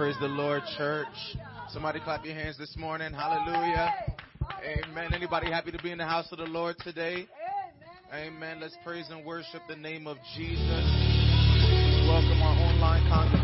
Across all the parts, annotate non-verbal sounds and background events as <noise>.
Praise the Lord, church. Somebody clap your hands this morning. Hallelujah. Amen. Anybody happy to be in the house of the Lord today? Amen. Let's praise and worship the name of Jesus. Welcome our online congregation.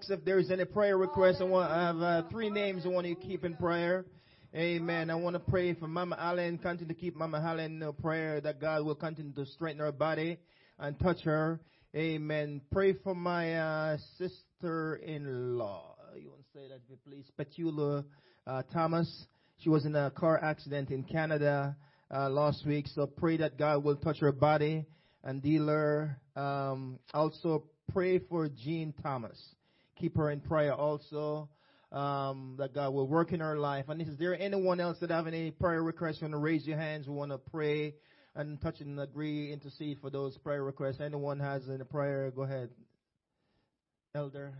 Ask if there's any prayer requests. I, want, I have uh, three names I want you to keep in prayer. Amen. I want to pray for Mama Allen. Continue to keep Mama Allen in prayer that God will continue to strengthen her body and touch her. Amen. Pray for my uh, sister-in-law. You want to say that, please? Petula uh, Thomas. She was in a car accident in Canada uh, last week. So pray that God will touch her body and deal her. Um, also pray for Jean Thomas. Keep her in prayer also. Um, that God will work in her life. And is there anyone else that have any prayer requests? You want to raise your hands? We want to pray and touch and agree, intercede for those prayer requests. Anyone has any prayer? Go ahead. Elder.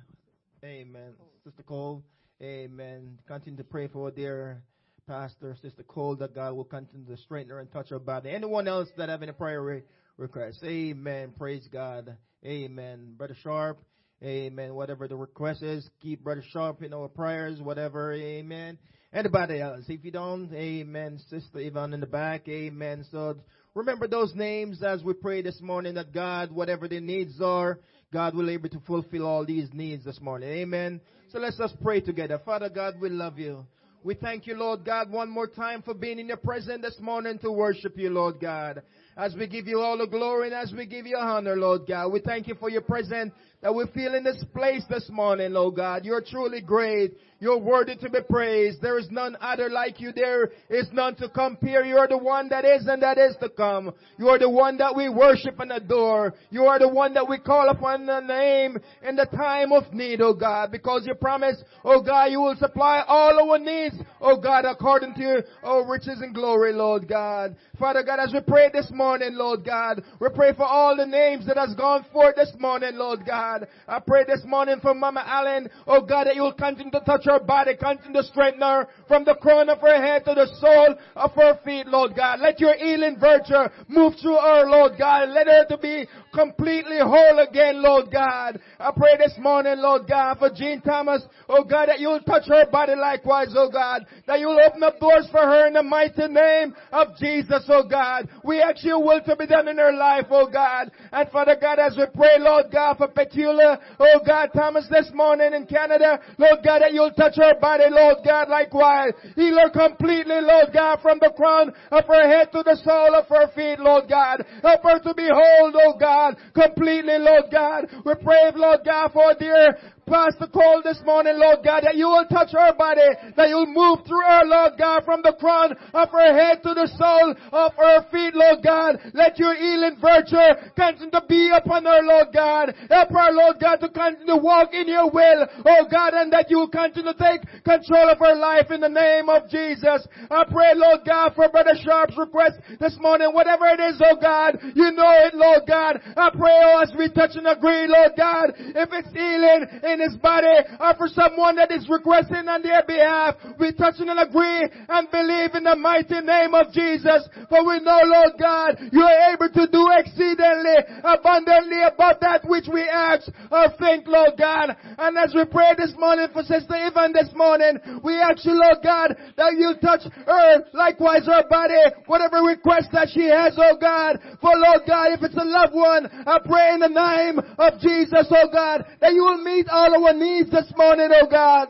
Amen. Sister Cole. Amen. Continue to pray for dear pastor, Sister Cole, that God will continue to strengthen her and touch her body. Anyone else that have any prayer re- requests? Amen. Praise God. Amen. Brother Sharp. Amen. Whatever the request is, keep Brother Sharp in our prayers, whatever. Amen. Anybody else? If you don't, amen. Sister Yvonne in the back, amen. So remember those names as we pray this morning that God, whatever their needs are, God will able to fulfill all these needs this morning. Amen. So let's just pray together. Father God, we love you. We thank you, Lord God, one more time for being in your presence this morning to worship you, Lord God. As we give you all the glory and as we give you honor, Lord God, we thank you for your presence that we feel in this place this morning, Lord God. You're truly great. You're worthy to be praised. There is none other like you. There is none to compare. You are the one that is and that is to come. You are the one that we worship and adore. You are the one that we call upon the name in the time of need, oh God, because you promise, oh God, you will supply all our needs, oh God, according to your oh, riches and glory, Lord God. Father God, as we pray this morning, Lord God, we pray for all the names that has gone forth this morning, Lord God. I pray this morning for Mama Allen, oh God, that you will continue to touch her body, continue to strengthen her from the crown of her head to the sole of her feet, Lord God. Let your healing virtue move through her, Lord God. Let her to be completely whole again, Lord God. I pray this morning, Lord God, for Jean Thomas, oh God, that you'll touch her body likewise, oh God. That you'll open up doors for her in the mighty name of Jesus, oh God. We ask your will to be done in her life, oh God. And Father God, as we pray, Lord God, for Petula, oh God, Thomas this morning in Canada, Lord God, that you'll touch her body, Lord God, likewise. Heal her completely, Lord God, from the crown of her head to the sole of her feet, Lord God. Help her to be whole, oh God, completely, Lord God. We pray, Lord God, for dear Pastor Cole this morning, Lord God, that you will touch her body, that you'll move through her, Lord God, from the crown of her head to the sole of her feet, Lord God. Let your healing virtue continue to be upon her, Lord God. Help her, Lord God, to continue to walk in your will, oh God, and that you continue to take control of her life in the name of Jesus. I pray, Lord God, for Brother Sharp's request this morning, whatever it is, oh God, you know it, Lord God. I pray, oh, as we touch and agree, Lord God, if it's healing in in his body or for someone that is requesting on their behalf. We touch and agree and believe in the mighty name of Jesus. For we know, Lord God, you are able to do exceedingly abundantly above that which we ask or think, Lord God. And as we pray this morning for Sister Yvonne this morning, we ask you, Lord God, that you touch her, likewise her body, whatever request that she has, oh God. For Lord God, if it's a loved one, I pray in the name of Jesus, oh God, that you will meet all our needs this morning, oh God.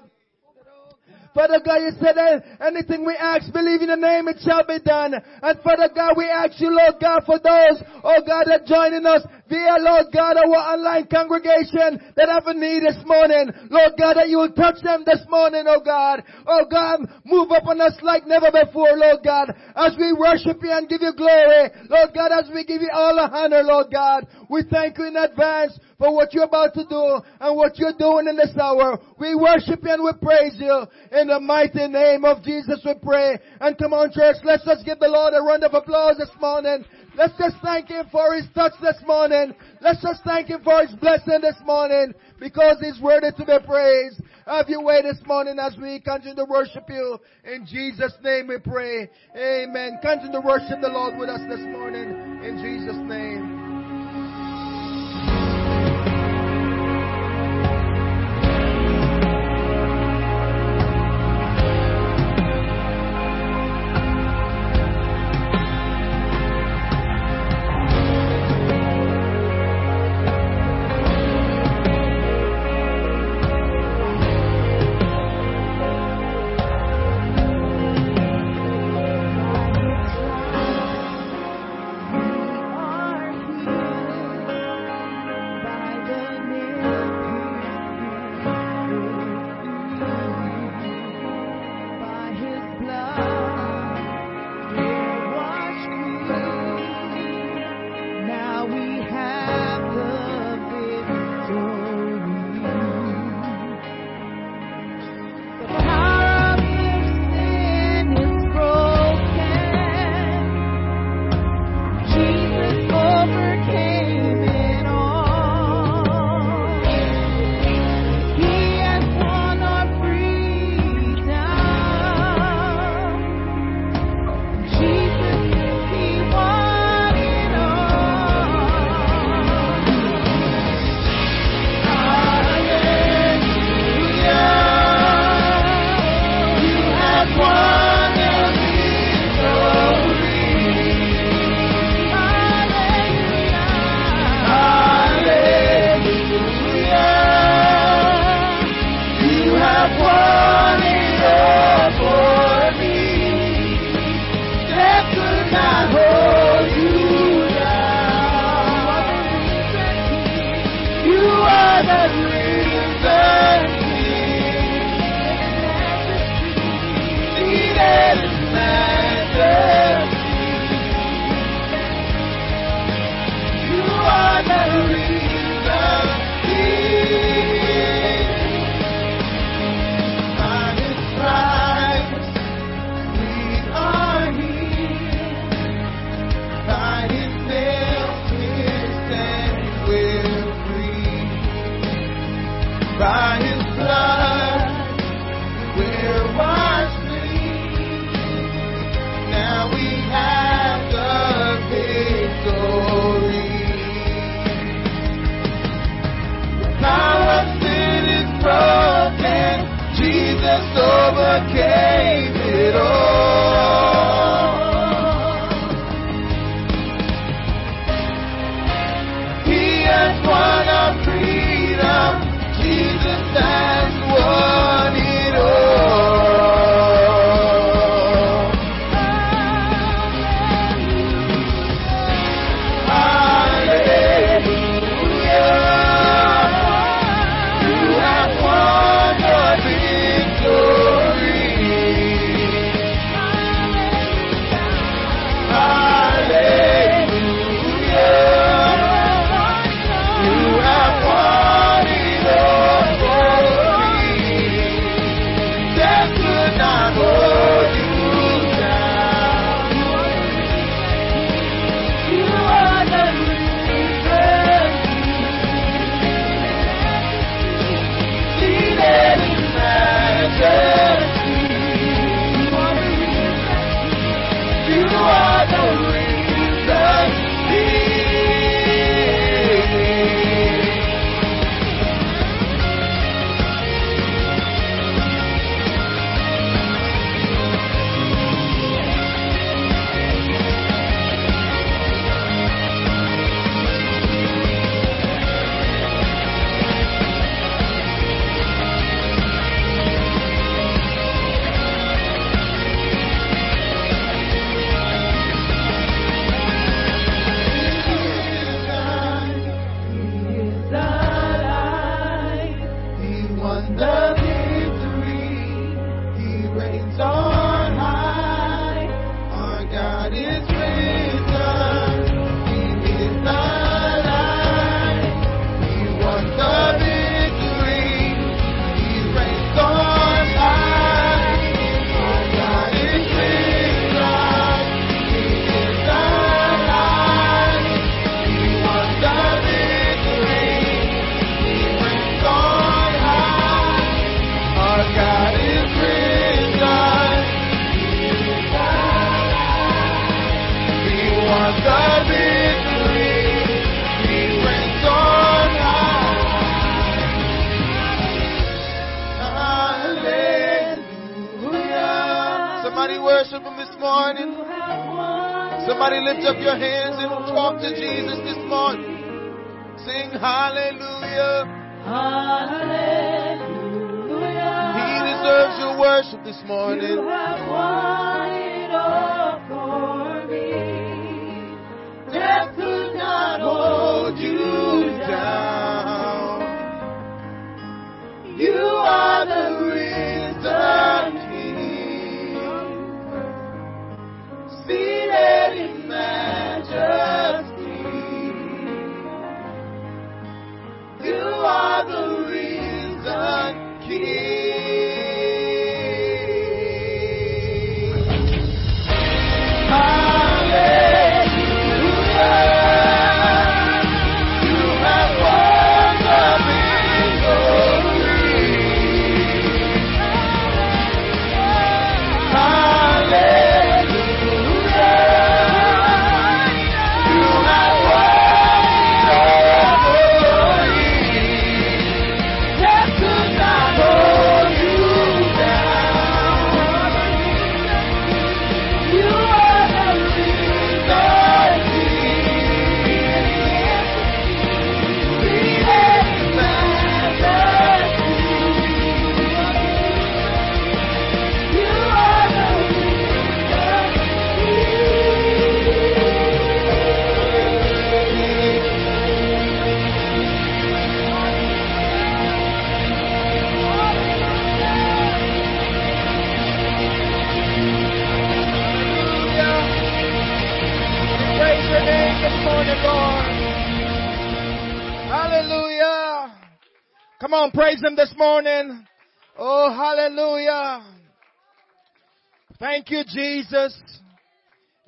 Father God, you said that anything we ask, believe in the name, it shall be done. And Father God, we ask you, Lord God, for those, oh God, that joining us via, Lord God, our online congregation that have a need this morning. Lord God, that you will touch them this morning, oh God. Oh God, move upon us like never before, Lord God, as we worship you and give you glory. Lord God, as we give you all the honor, Lord God. We thank you in advance for what you're about to do and what you're doing in this hour. We worship you and we praise you. In the mighty name of Jesus we pray. And come on church, let's just give the Lord a round of applause this morning. Let's just thank Him for His touch this morning. Let's just thank Him for His blessing this morning because He's worthy to be praised. Have your way this morning as we continue to worship you. In Jesus' name we pray. Amen. Continue to worship the Lord with us this morning. In Jesus' name. Jesus.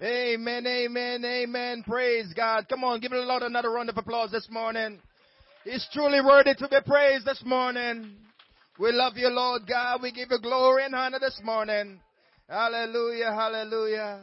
Amen, amen, amen. Praise God. Come on, give the Lord another round of applause this morning. He's truly worthy to be praised this morning. We love you, Lord God. We give you glory and honor this morning. Hallelujah, hallelujah.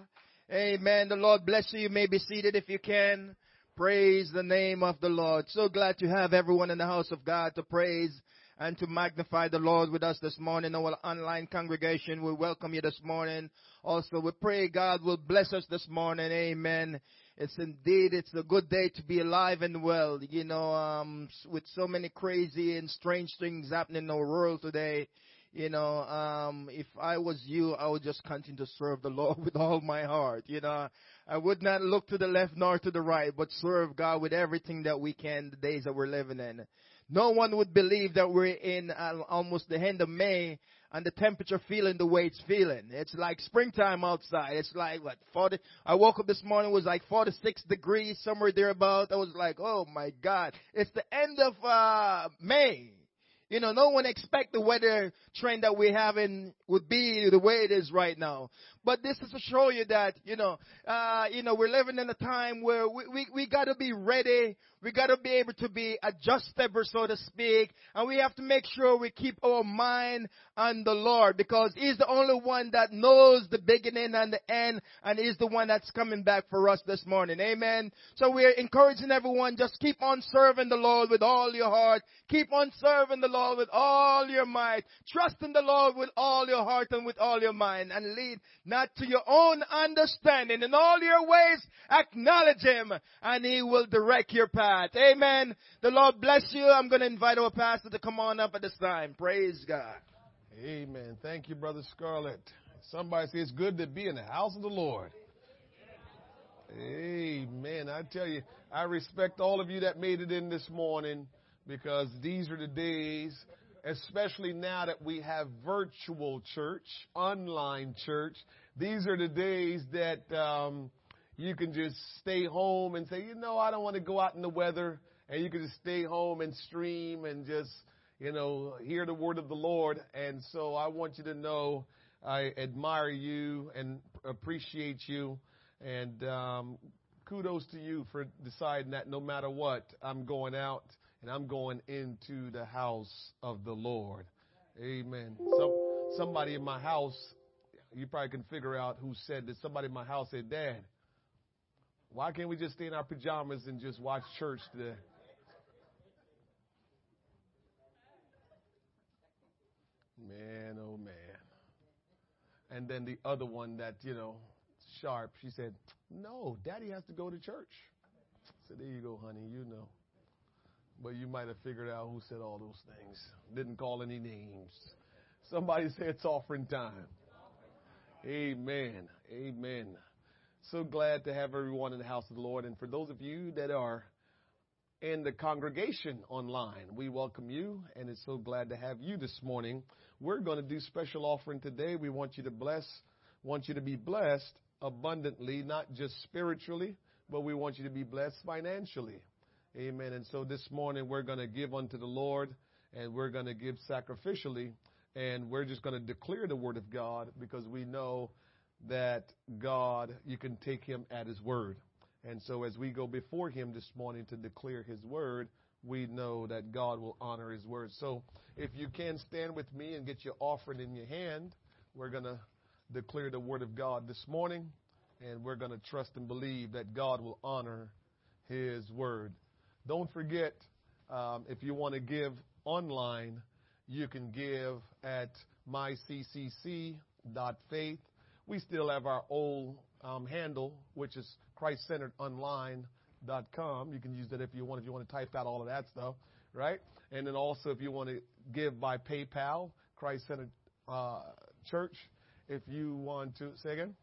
Amen. The Lord bless you. You may be seated if you can. Praise the name of the Lord. So glad to have everyone in the house of God to praise and to magnify the Lord with us this morning. Our online congregation, we welcome you this morning. Also, we pray God will bless us this morning. Amen. It's indeed, it's a good day to be alive and well. You know, um, with so many crazy and strange things happening in our world today, you know, um, if I was you, I would just continue to serve the <laughs> Lord with all my heart. You know, I would not look to the left nor to the right, but serve God with everything that we can the days that we're living in. No one would believe that we're in uh, almost the end of May and the temperature feeling the way it's feeling. It's like springtime outside. It's like what 40. I woke up this morning it was like 46 degrees somewhere thereabout. I was like, oh my God, it's the end of uh, May. You know, no one expect the weather trend that we're having would be the way it is right now. But this is to show you that, you know, uh, you know, we're living in a time where we, we, we gotta be ready. We gotta be able to be adjustable, so to speak. And we have to make sure we keep our mind on the Lord because He's the only one that knows the beginning and the end and He's the one that's coming back for us this morning. Amen. So we're encouraging everyone, just keep on serving the Lord with all your heart. Keep on serving the Lord with all your might. Trust in the Lord with all your heart and with all your mind and lead not to your own understanding. In all your ways, acknowledge Him and He will direct your path. Amen. The Lord bless you. I'm going to invite our pastor to come on up at this time. Praise God. Amen. Thank you, Brother Scarlett. Somebody says it's good to be in the house of the Lord. Amen. I tell you, I respect all of you that made it in this morning because these are the days, especially now that we have virtual church, online church. These are the days that um, you can just stay home and say, you know, I don't want to go out in the weather, and you can just stay home and stream and just, you know, hear the word of the Lord. And so I want you to know I admire you and appreciate you. And um, kudos to you for deciding that no matter what, I'm going out and I'm going into the house of the Lord. Amen. Some, somebody in my house, you probably can figure out who said this. Somebody in my house said, Dad, why can't we just stay in our pajamas and just watch church today? Man, oh man. And then the other one that, you know, sharp. She said, No, daddy has to go to church. I said, There you go, honey, you know. But you might have figured out who said all those things. Didn't call any names. Somebody <laughs> say it's offering time. Amen. Amen. So glad to have everyone in the house of the Lord. And for those of you that are in the congregation online, we welcome you and it's so glad to have you this morning. We're going to do special offering today. We want you to bless, want you to be blessed abundantly, not just spiritually, but we want you to be blessed financially. Amen. And so this morning we're going to give unto the Lord and we're going to give sacrificially and we're just going to declare the word of God because we know that God, you can take him at his word. And so as we go before him this morning to declare his word, we know that God will honor his word. So if you can stand with me and get your offering in your hand, we're going to declare the word of God this morning and we're going to trust and believe that God will honor his word. Don't forget, um, if you want to give online, you can give at myccc.faith. We still have our old um, handle, which is christcenteredonline.com. You can use that if you want, if you want to type out all of that stuff, right? And then also if you want to give by PayPal, Christ Centered uh, Church. If you want to, say again?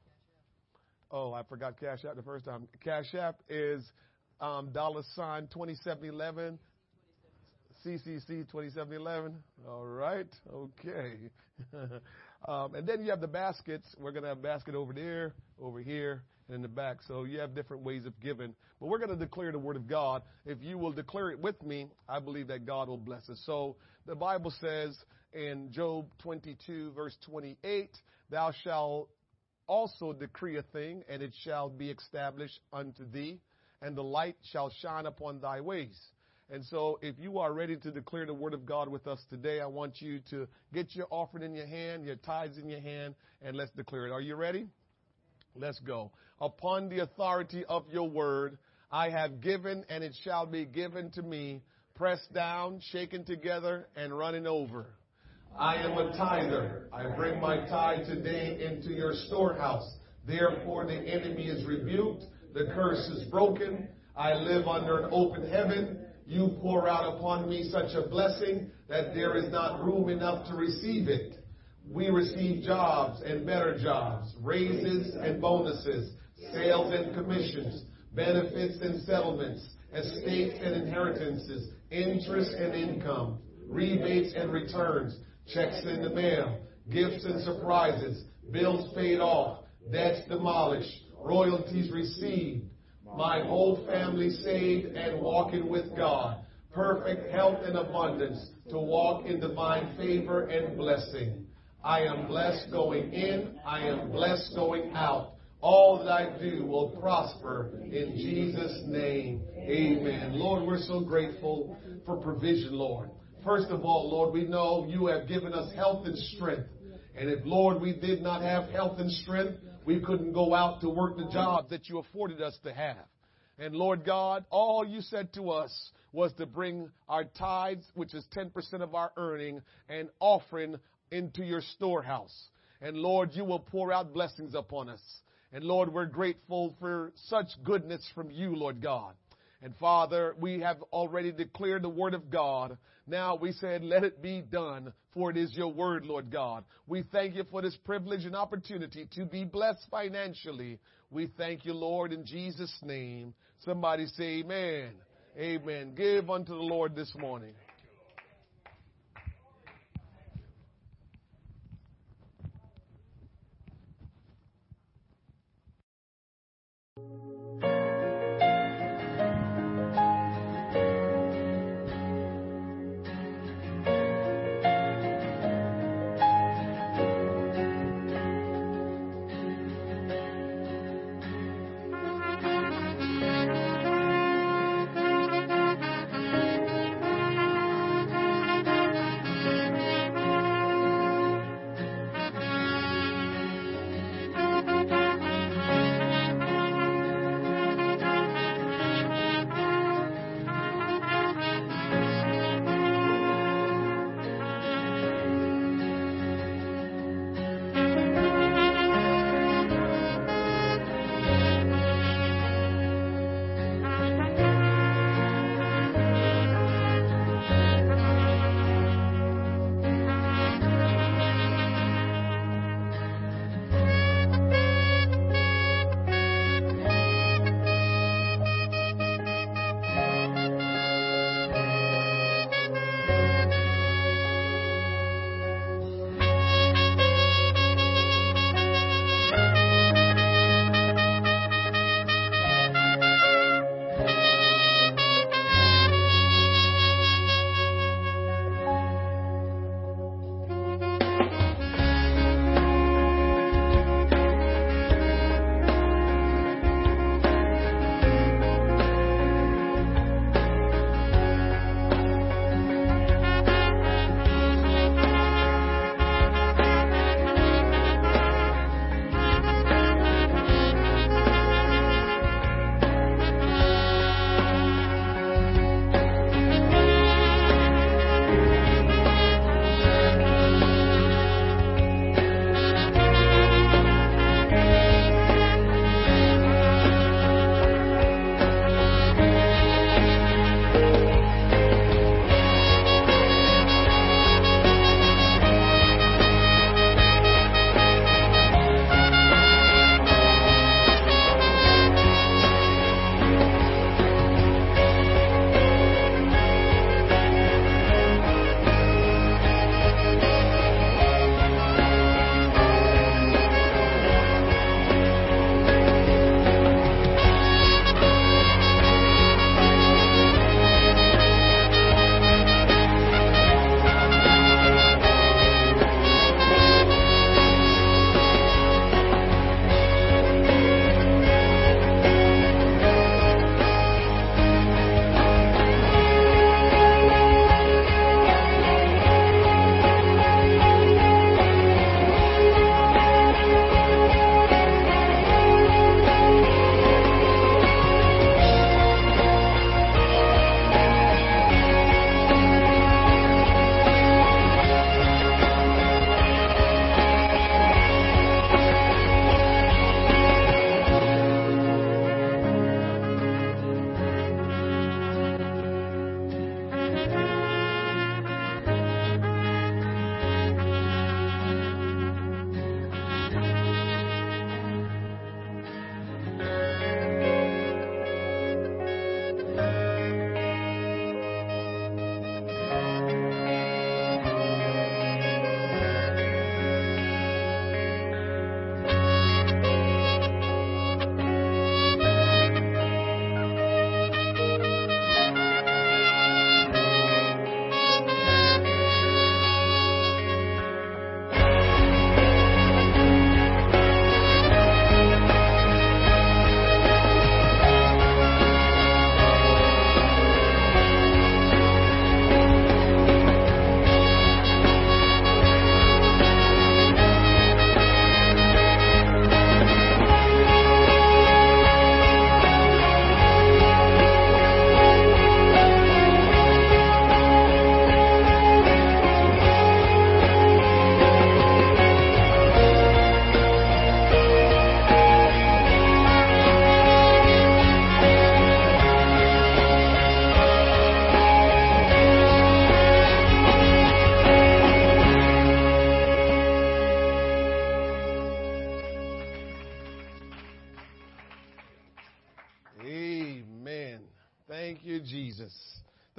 Oh, I forgot Cash App the first time. Cash App is um, dollar sign 2711 CCC 2711. All right. Okay. <laughs> um, and then you have the baskets. We're going to have basket over there, over here, and in the back. So you have different ways of giving. But we're going to declare the word of God. If you will declare it with me, I believe that God will bless us. So the Bible says in Job 22, verse 28, Thou shalt also decree a thing, and it shall be established unto thee, and the light shall shine upon thy ways. And so if you are ready to declare the word of God with us today, I want you to get your offering in your hand, your tithes in your hand, and let's declare it. Are you ready? Let's go. Upon the authority of your word, I have given and it shall be given to me, pressed down, shaken together, and running over. I am a tither. I bring my tithe today into your storehouse. Therefore the enemy is rebuked. The curse is broken. I live under an open heaven. You pour out upon me such a blessing that there is not room enough to receive it. We receive jobs and better jobs, raises and bonuses, sales and commissions, benefits and settlements, estates and inheritances, interest and income, rebates and returns, checks in the mail, gifts and surprises, bills paid off, debts demolished, royalties received, my whole family saved and walking with God, perfect health and abundance to walk in divine favor and blessing. I am blessed going in, I am blessed going out. All that I do will prosper in Jesus' name. Amen. Lord, we're so grateful for provision, Lord. First of all, Lord, we know you have given us health and strength. And if, Lord, we did not have health and strength, we couldn't go out to work the job that you afforded us to have. And Lord God, all you said to us was to bring our tithes, which is 10% of our earning, and offering into your storehouse. And Lord, you will pour out blessings upon us. And Lord, we're grateful for such goodness from you, Lord God. And Father, we have already declared the word of God. Now we said, let it be done, for it is your word, Lord God. We thank you for this privilege and opportunity to be blessed financially. We thank you, Lord, in Jesus' name. Somebody say amen. Amen. Give unto the Lord this morning.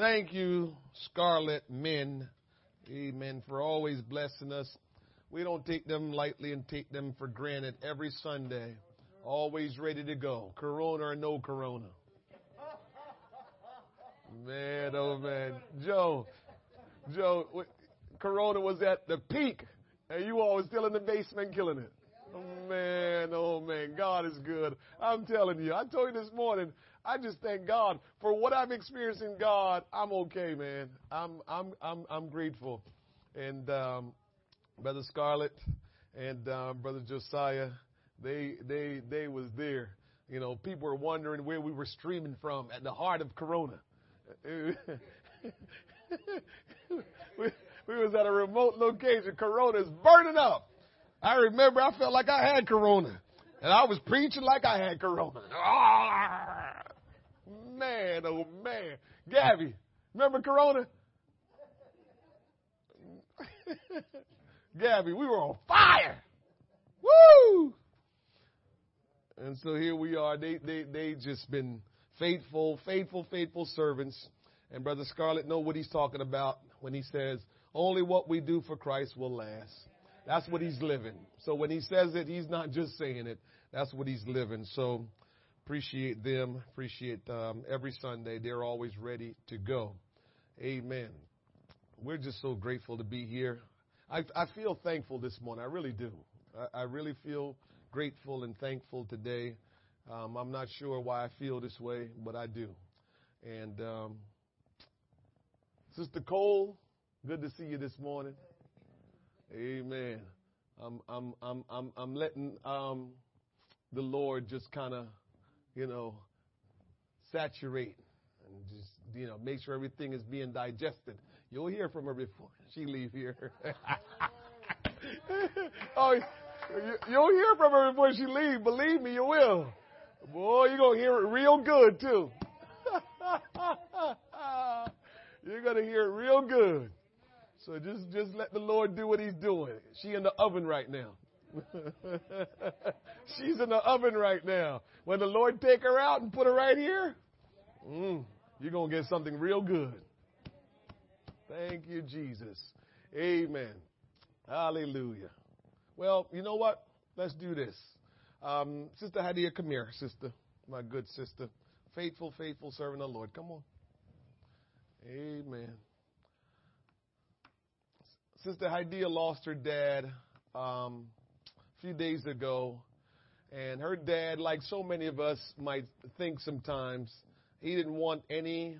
Thank you, Scarlett Men. Amen. For always blessing us. We don't take them lightly and take them for granted every Sunday. Always ready to go. Corona or no corona. Man, oh man. Joe, Joe, Corona was at the peak, and you all were still in the basement killing it. Oh, man, oh man, God is good. I'm telling you. I told you this morning. I just thank God for what I'm experiencing. God, I'm okay, man. I'm I'm I'm I'm grateful. And um, Brother Scarlett and um, Brother Josiah, they they they was there. You know, people were wondering where we were streaming from at the heart of Corona. <laughs> we, we was at a remote location. Corona is burning up. I remember I felt like I had Corona. And I was preaching like I had Corona. <laughs> man, oh man. Gabby, remember Corona? <laughs> Gabby, we were on fire. Woo! And so here we are. They they they just been faithful, faithful, faithful servants. And Brother Scarlett know what he's talking about when he says, only what we do for Christ will last. That's what he's living. So when he says it, he's not just saying it. That's what he's living. So appreciate them. Appreciate um, every Sunday. They're always ready to go. Amen. We're just so grateful to be here. I, I feel thankful this morning. I really do. I, I really feel grateful and thankful today. Um, I'm not sure why I feel this way, but I do. And um, Sister Cole, good to see you this morning. Amen. I'm I'm I'm I'm I'm letting um, the Lord just kind of, you know, saturate and just you know make sure everything is being digested. You'll hear from her before <laughs> she leave here. <laughs> oh, you'll hear from her before she leave. Believe me, you will. Boy, you're gonna hear it real good too. <laughs> you're gonna hear it real good. So just, just let the Lord do what he's doing. She in the oven right now. She's in the oven right now. When the Lord take her out and put her right here, mm, you're going to get something real good. Thank you, Jesus. Amen. Hallelujah. Well, you know what? Let's do this. Um, sister Hadia, come here, sister. My good sister. Faithful, faithful servant of the Lord. Come on. Amen. Sister Hadia lost her dad um, a few days ago, and her dad, like so many of us might think sometimes, he didn't want any,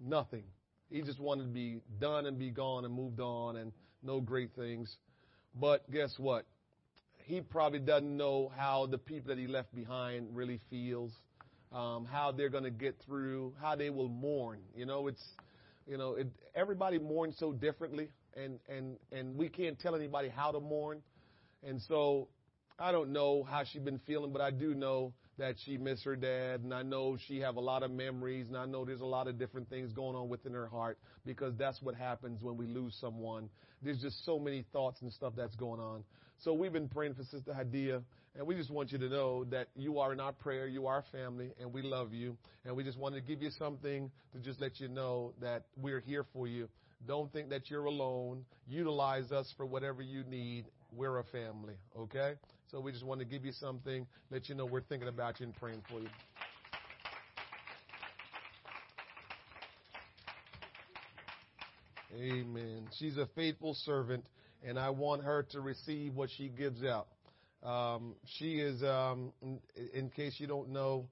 nothing. He just wanted to be done and be gone and moved on and no great things. But guess what? He probably doesn't know how the people that he left behind really feels, um, how they're going to get through, how they will mourn. You know, it's, you know, it, everybody mourns so differently and and and we can't tell anybody how to mourn. And so I don't know how she's been feeling, but I do know that she missed her dad, and I know she have a lot of memories, and I know there's a lot of different things going on within her heart because that's what happens when we lose someone. There's just so many thoughts and stuff that's going on. So we've been praying for Sister Hadia, and we just want you to know that you are in our prayer, you are family, and we love you, and we just wanted to give you something to just let you know that we're here for you. Don't think that you're alone. Utilize us for whatever you need. We're a family, okay? So we just want to give you something, let you know we're thinking about you and praying for you. Amen. She's a faithful servant, and I want her to receive what she gives out. Um, she is, um, in, in, case you don't know,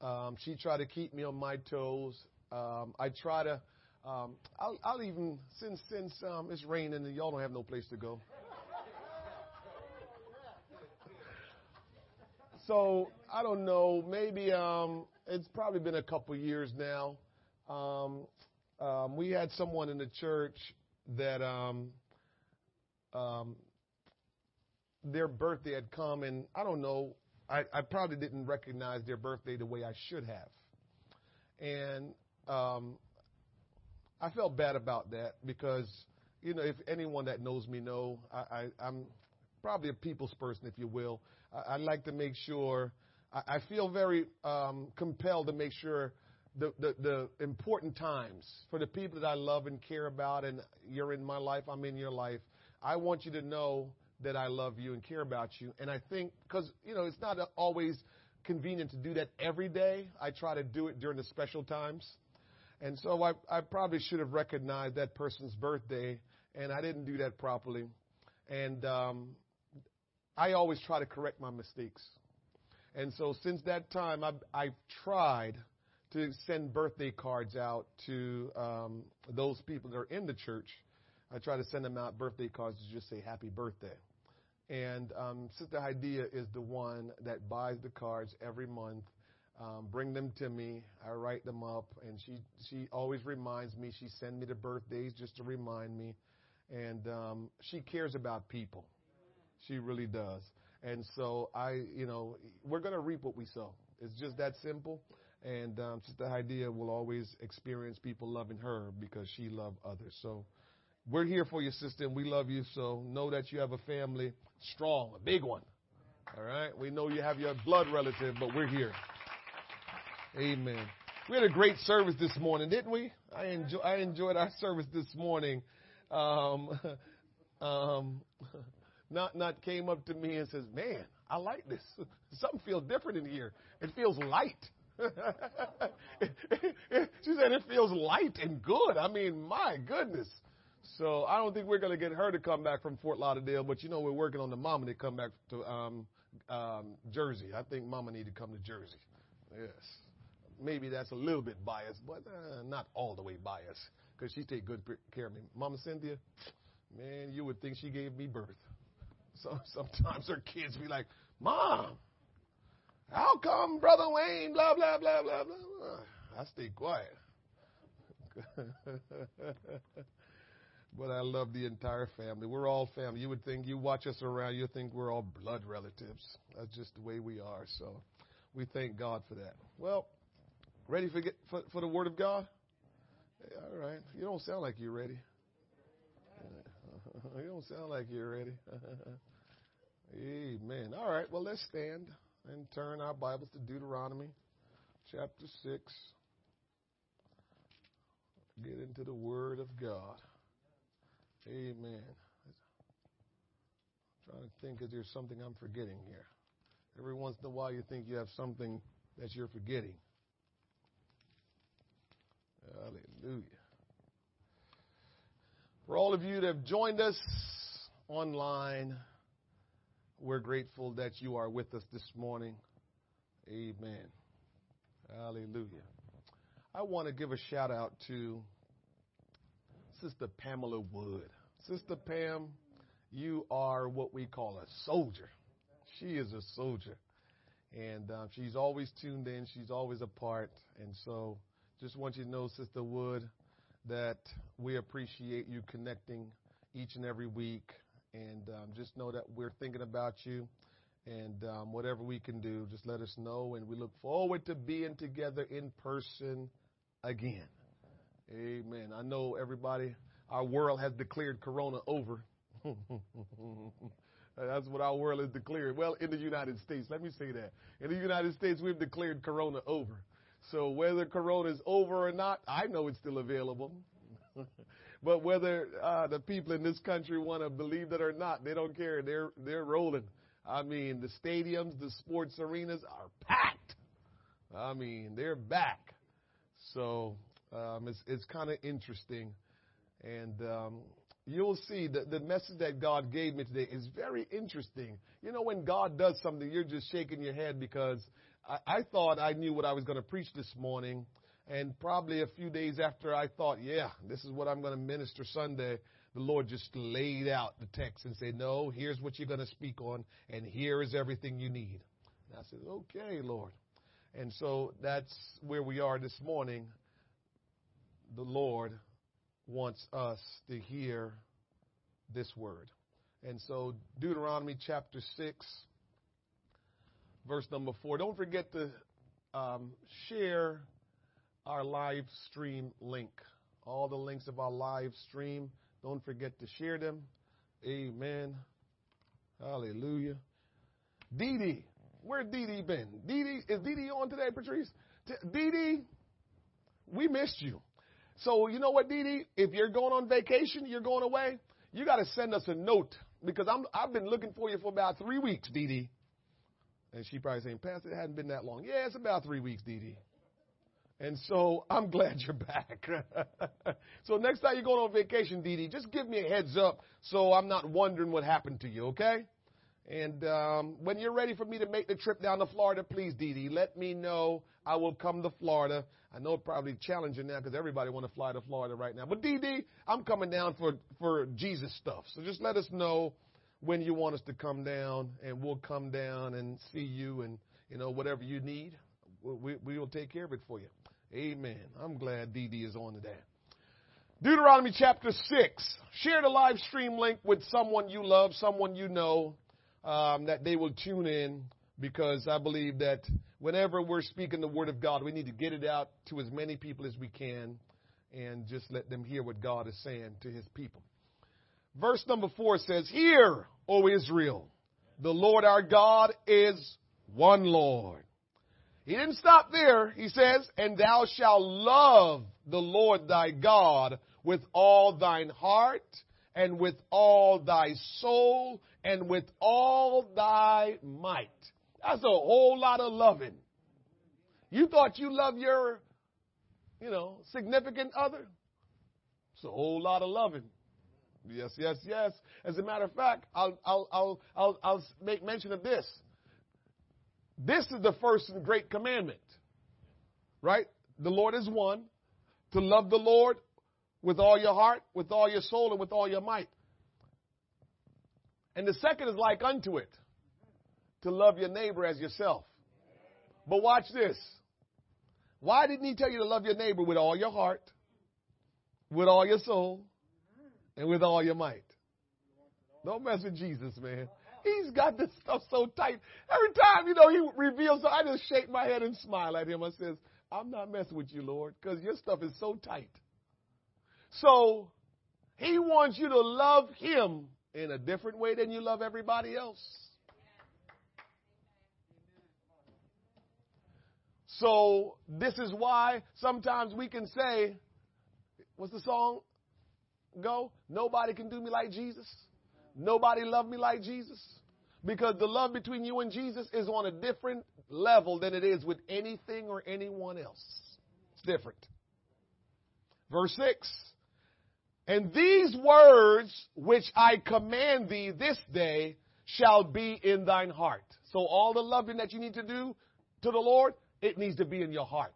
um, she tried to keep me on my toes. Um, I try to um, I'll, I'll, even since since um, it's raining and y'all don't have no place to go. So I don't know. Maybe um, it's probably been a couple years now. Um, um, we had someone in the church that um, um, their birthday had come, and I don't know. I, I, probably didn't recognize their birthday the way I should have, and um, I felt bad about that because, you know, if anyone that knows me know, I, I, I, am probably a people's person, if you will. I, I like to make sure, I, I feel very um, compelled to make sure the, the, the important times for the people that I love and care about, and you're in my life, I'm in your life. I want you to know that I love you and care about you. And I think, because, you know, it's not always convenient to do that every day. I try to do it during the special times. And so I, I probably should have recognized that person's birthday, and I didn't do that properly. And um, I always try to correct my mistakes. And so since that time, I've, I've tried to send birthday cards out to um, those people that are in the church. I try to send them out birthday cards to just say happy birthday. And um, Sister Hadia is the one that buys the cards every month. Um, bring them to me. I write them up, and she she always reminds me. She sends me the birthdays just to remind me, and um, she cares about people. She really does. And so I, you know, we're going to reap what we sow. It's just that simple. And um, Sister Hadia will always experience people loving her because she loved others. So we're here for you, sister, and we love you. So know that you have a family strong, a big one. All right? We know you have your blood relative, but we're here. Amen. We had a great service this morning, didn't we? I, enjoy, I enjoyed our service this morning. Um, <laughs> um, <laughs> not not came up to me and says, "Man, I like this. <laughs> Something feels different in here. It feels light." <laughs> she said it feels light and good. I mean, my goodness. So I don't think we're going to get her to come back from Fort Lauderdale, but you know we're working on the mama to come back to um, um, Jersey. I think mama need to come to Jersey. Yes, maybe that's a little bit biased, but uh, not all the way biased because she take good care of me. Mama Cynthia, man, you would think she gave me birth. So sometimes her kids be like, "Mom, how come Brother Wayne, blah, blah, blah, blah, blah. I stay quiet. <laughs> but I love the entire family. We're all family. You would think, you watch us around, you think we're all blood relatives. That's just the way we are. So we thank God for that. Well, ready for, get, for, for the Word of God? Hey, all right. You don't sound like you're ready. <laughs> You don't sound like you're ready. <laughs> Amen. All right. Well, let's stand and turn our Bibles to Deuteronomy chapter 6. Get into the Word of God. Amen. I'm trying to think if there's something I'm forgetting here. Every once in a while, you think you have something that you're forgetting. Hallelujah. For all of you that have joined us online, we're grateful that you are with us this morning. Amen. Hallelujah. I want to give a shout out to Sister Pamela Wood. Sister Pam, you are what we call a soldier. She is a soldier. And uh, she's always tuned in, she's always a part. And so just want you to know, Sister Wood, that we appreciate you connecting each and every week and um, just know that we're thinking about you. And um, whatever we can do, just let us know. And we look forward to being together in person again. Amen. I know everybody, our world has declared Corona over. <laughs> That's what our world has declared. Well, in the United States, let me say that. In the United States, we've declared Corona over. So whether Corona is over or not, I know it's still available. <laughs> But whether uh, the people in this country want to believe that or not, they don't care. They're they're rolling. I mean, the stadiums, the sports arenas are packed. I mean, they're back. So um, it's it's kind of interesting, and um, you'll see that the message that God gave me today is very interesting. You know, when God does something, you're just shaking your head because I, I thought I knew what I was going to preach this morning and probably a few days after I thought, yeah, this is what I'm going to minister Sunday, the Lord just laid out the text and said, no, here's what you're going to speak on, and here is everything you need. And I said, okay, Lord. And so that's where we are this morning. The Lord wants us to hear this word. And so, Deuteronomy chapter 6, verse number 4. Don't forget to um, share our live stream link. All the links of our live stream. Don't forget to share them. Amen. Hallelujah. Dee Dee. Where Dee Dee been? Dee Dee, is Dee Dee on today, Patrice? Dee Dee, we missed you. So you know what, Dee Dee? If you're going on vacation, you're going away, you got to send us a note because I'm, I've been looking for you for about three weeks, Dee Dee. And she probably saying, Pastor, it hadn't been that long. Yeah, it's about three weeks, Dee Dee. And so I'm <laughs> glad you're back. <laughs> so next time you're going on vacation, Dee Dee, just give me a heads up so I'm not wondering what happened to you, okay? And um, when you're ready for me to make the trip down to Florida, please, Dee Dee, let me know. I will come to Florida. I know it's probably challenging now because everybody want to fly to Florida right now. But Dee Dee, I'm coming down for for Jesus stuff. So just let us know when you want us to come down, and we'll come down and see you, and you know whatever you need, we, we will take care of it for you. Amen. I'm glad Dee is on today. Deuteronomy chapter 6. Share the live stream link with someone you love, someone you know, um, that they will tune in because I believe that whenever we're speaking the Word of God, we need to get it out to as many people as we can and just let them hear what God is saying to His people. Verse number 4 says, Hear, O Israel, the Lord our God is one Lord. He didn't stop there. He says, And thou shalt love the Lord thy God with all thine heart, and with all thy soul, and with all thy might. That's a whole lot of loving. You thought you loved your, you know, significant other? It's a whole lot of loving. Yes, yes, yes. As a matter of fact, I'll, I'll, I'll, I'll, I'll make mention of this. This is the first and great commandment, right? The Lord is one. To love the Lord with all your heart, with all your soul, and with all your might. And the second is like unto it to love your neighbor as yourself. But watch this. Why didn't he tell you to love your neighbor with all your heart, with all your soul, and with all your might? Don't mess with Jesus, man. He's got this stuff so tight. Every time, you know, he reveals, I just shake my head and smile at him. I says, I'm not messing with you, Lord, because your stuff is so tight. So he wants you to love him in a different way than you love everybody else. So this is why sometimes we can say, what's the song go? Nobody can do me like Jesus. Nobody loved me like Jesus. Because the love between you and Jesus is on a different level than it is with anything or anyone else. It's different. Verse 6. And these words which I command thee this day shall be in thine heart. So all the loving that you need to do to the Lord, it needs to be in your heart.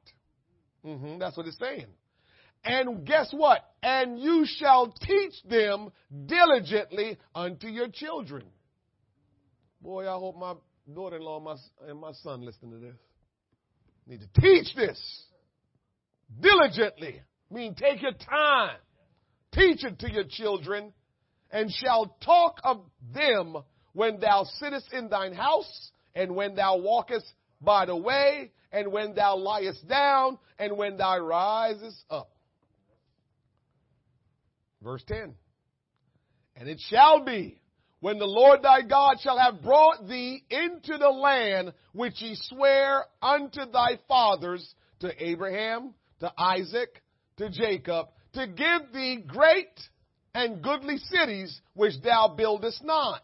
Mm-hmm, that's what it's saying. And guess what? And you shall teach them diligently unto your children. Boy, I hope my daughter-in-law and my, and my son listen to this. Need to teach this diligently. I mean, take your time. Teach it to your children, and shall talk of them when thou sittest in thine house, and when thou walkest by the way, and when thou liest down, and when thou risest up. Verse 10. And it shall be when the Lord thy God shall have brought thee into the land which he sware unto thy fathers, to Abraham, to Isaac, to Jacob, to give thee great and goodly cities which thou buildest not,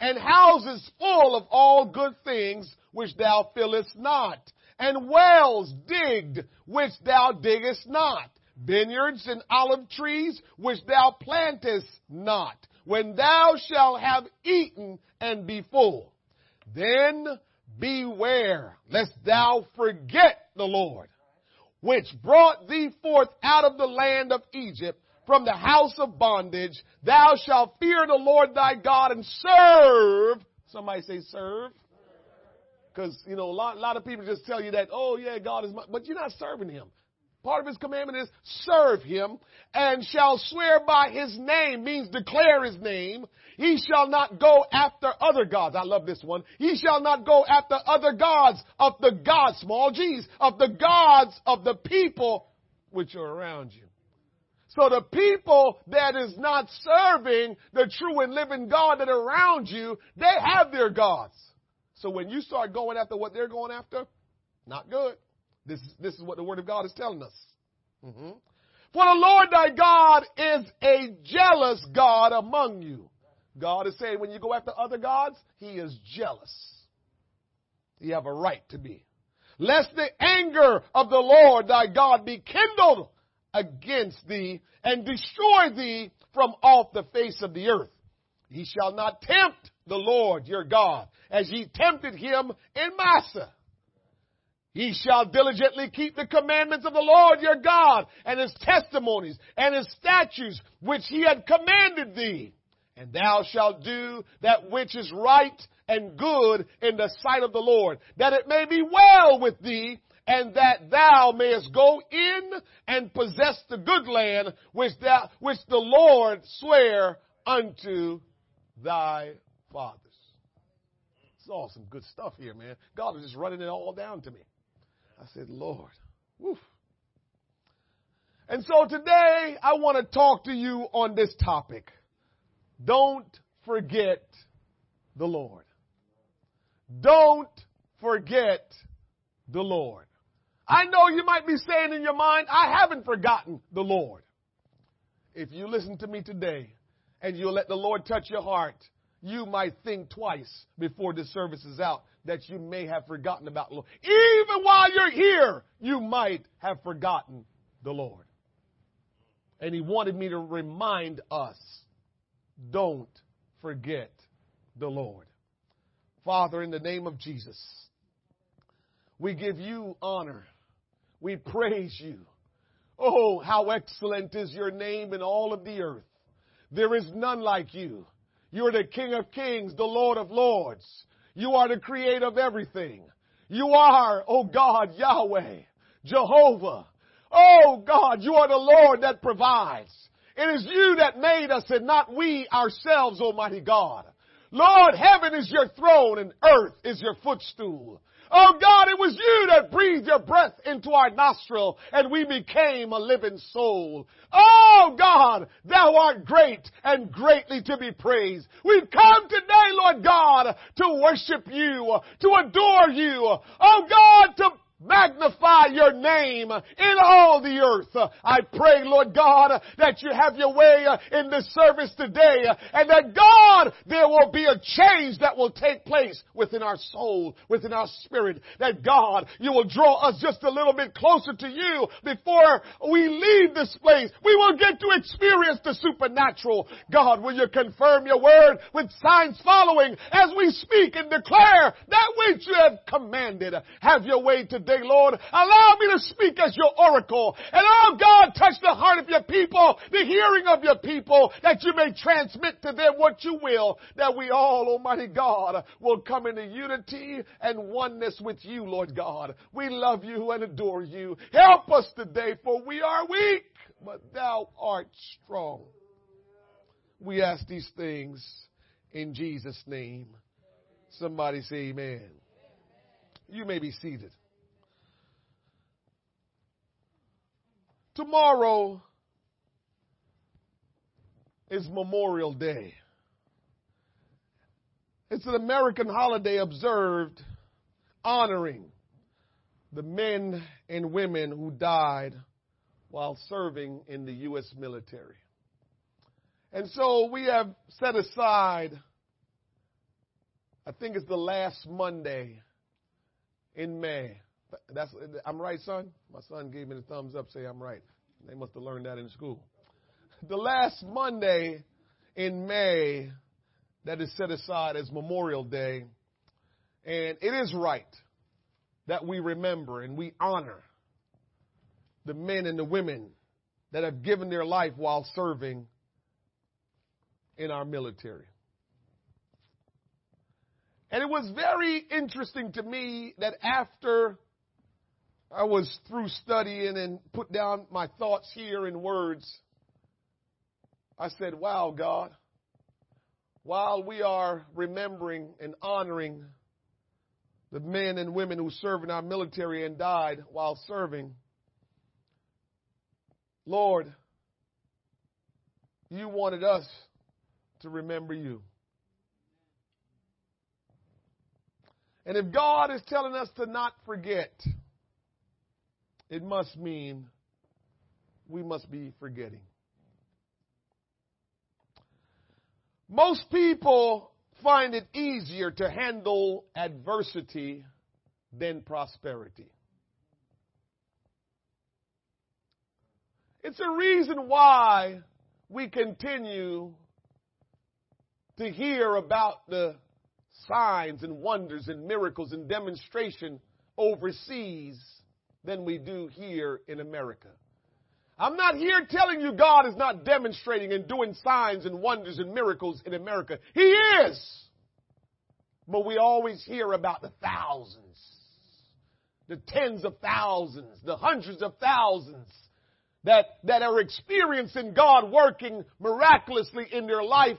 and houses full of all good things which thou fillest not, and wells digged which thou diggest not, vineyards and olive trees which thou plantest not, when thou shalt have eaten and be full. Then beware lest thou forget the Lord, which brought thee forth out of the land of Egypt from the house of bondage. Thou shalt fear the Lord thy God and serve. Somebody say serve. Because, you know, a lot, a lot of people just tell you that, oh yeah, God is my, but you're not serving him. Part of his commandment is serve him and shall swear by his name means declare his name. He shall not go after other gods. I love this one. He shall not go after other gods of the gods, small g's, of the gods of the people which are around you. So the people that is not serving the true and living God that are around you, they have their gods. So when you start going after what they're going after, not good. This, this is what the Word of God is telling us. Mhm. For the Lord thy God is a jealous God among you. God is saying when you go after other gods, he is jealous. You have a right to be. Lest the anger of the Lord thy God be kindled against thee and destroy thee from off the face of the earth. Ye shall not tempt the Lord your God as ye tempted him in Massah. Ye shall diligently keep the commandments of the Lord your God and his testimonies and his statutes which he had commanded thee. And thou shalt do that which is right and good in the sight of the Lord, that it may be well with thee, and that thou mayest go in and possess the good land which thou, which the Lord sware unto thy fathers. It's all some good stuff here, man. God is just running it all down to me. I said, Lord, woof. And so today I want to talk to you on this topic. Don't forget the Lord. Don't forget the Lord. I know you might be saying in your mind, I haven't forgotten the Lord. If you listen to me today and you let the Lord touch your heart, you might think twice before this service is out that you may have forgotten about the Lord. Even while you're here, you might have forgotten the Lord. And he wanted me to remind us, don't forget the Lord. Father, in the name of Jesus, we give you honor. We praise you. Oh, how excellent is your name in all of the earth. There is none like you. You're the King of kings, the Lord of lords. You are the creator of everything. You are, oh God, Yahweh, Jehovah. Oh God, you are the Lord that provides. It is you that made us and not we ourselves, Almighty God. Lord, heaven is your throne and earth is your footstool. Oh God, it was you that breathed your breath into our nostril and we became a living soul. Oh God, thou art great and greatly to be praised. We've come today, Lord God, to worship you, to adore you. Oh God, to magnify your name in all the earth. I pray, Lord God, that you have your way in this service today and that God, there will be a change that will take place within our soul, within our spirit. That God, you will draw us just a little bit closer to you before we leave this place. We will get to experience the supernatural. God, will you confirm your word with signs following as we speak and declare that which you have commanded? Have your way today, Lord. Allow me to speak as your oracle. And oh God, touch the heart of your people, the hearing of your people, that you may transmit to them what you will, that we all, Almighty God, will come into unity and oneness with you, Lord God. We love you and adore you. Help us today, for we are weak, but thou art strong. We ask these things in Jesus' name. Somebody say amen. You may be seated. Tomorrow is Memorial Day. It's an American holiday observed honoring the men and women who died while serving in the U.S. military. And so we have set aside, I think it's the last Monday in May. That's I'm right, son. My son gave me the thumbs up, say I'm right. They must have learned that in school. <laughs> The last Monday in May that is set aside as Memorial Day, and it is right that we remember and we honor the men and the women that have given their life while serving in our military. And it was very interesting to me that after I was through studying and put down my thoughts here in words. I said, Wow, God, while we are remembering and honoring the men and women who served in our military and died while serving, Lord, you wanted us to remember you. And if God is telling us to not forget, it must mean we must be forgetting. Most people find it easier to handle adversity than prosperity. It's a reason why we continue to hear about the signs and wonders and miracles and demonstration overseas than we do here in America. I'm not here telling you God is not demonstrating and doing signs and wonders and miracles in America. He is. But we always hear about the thousands, the tens of thousands, the hundreds of thousands that, that are experiencing God working miraculously in their life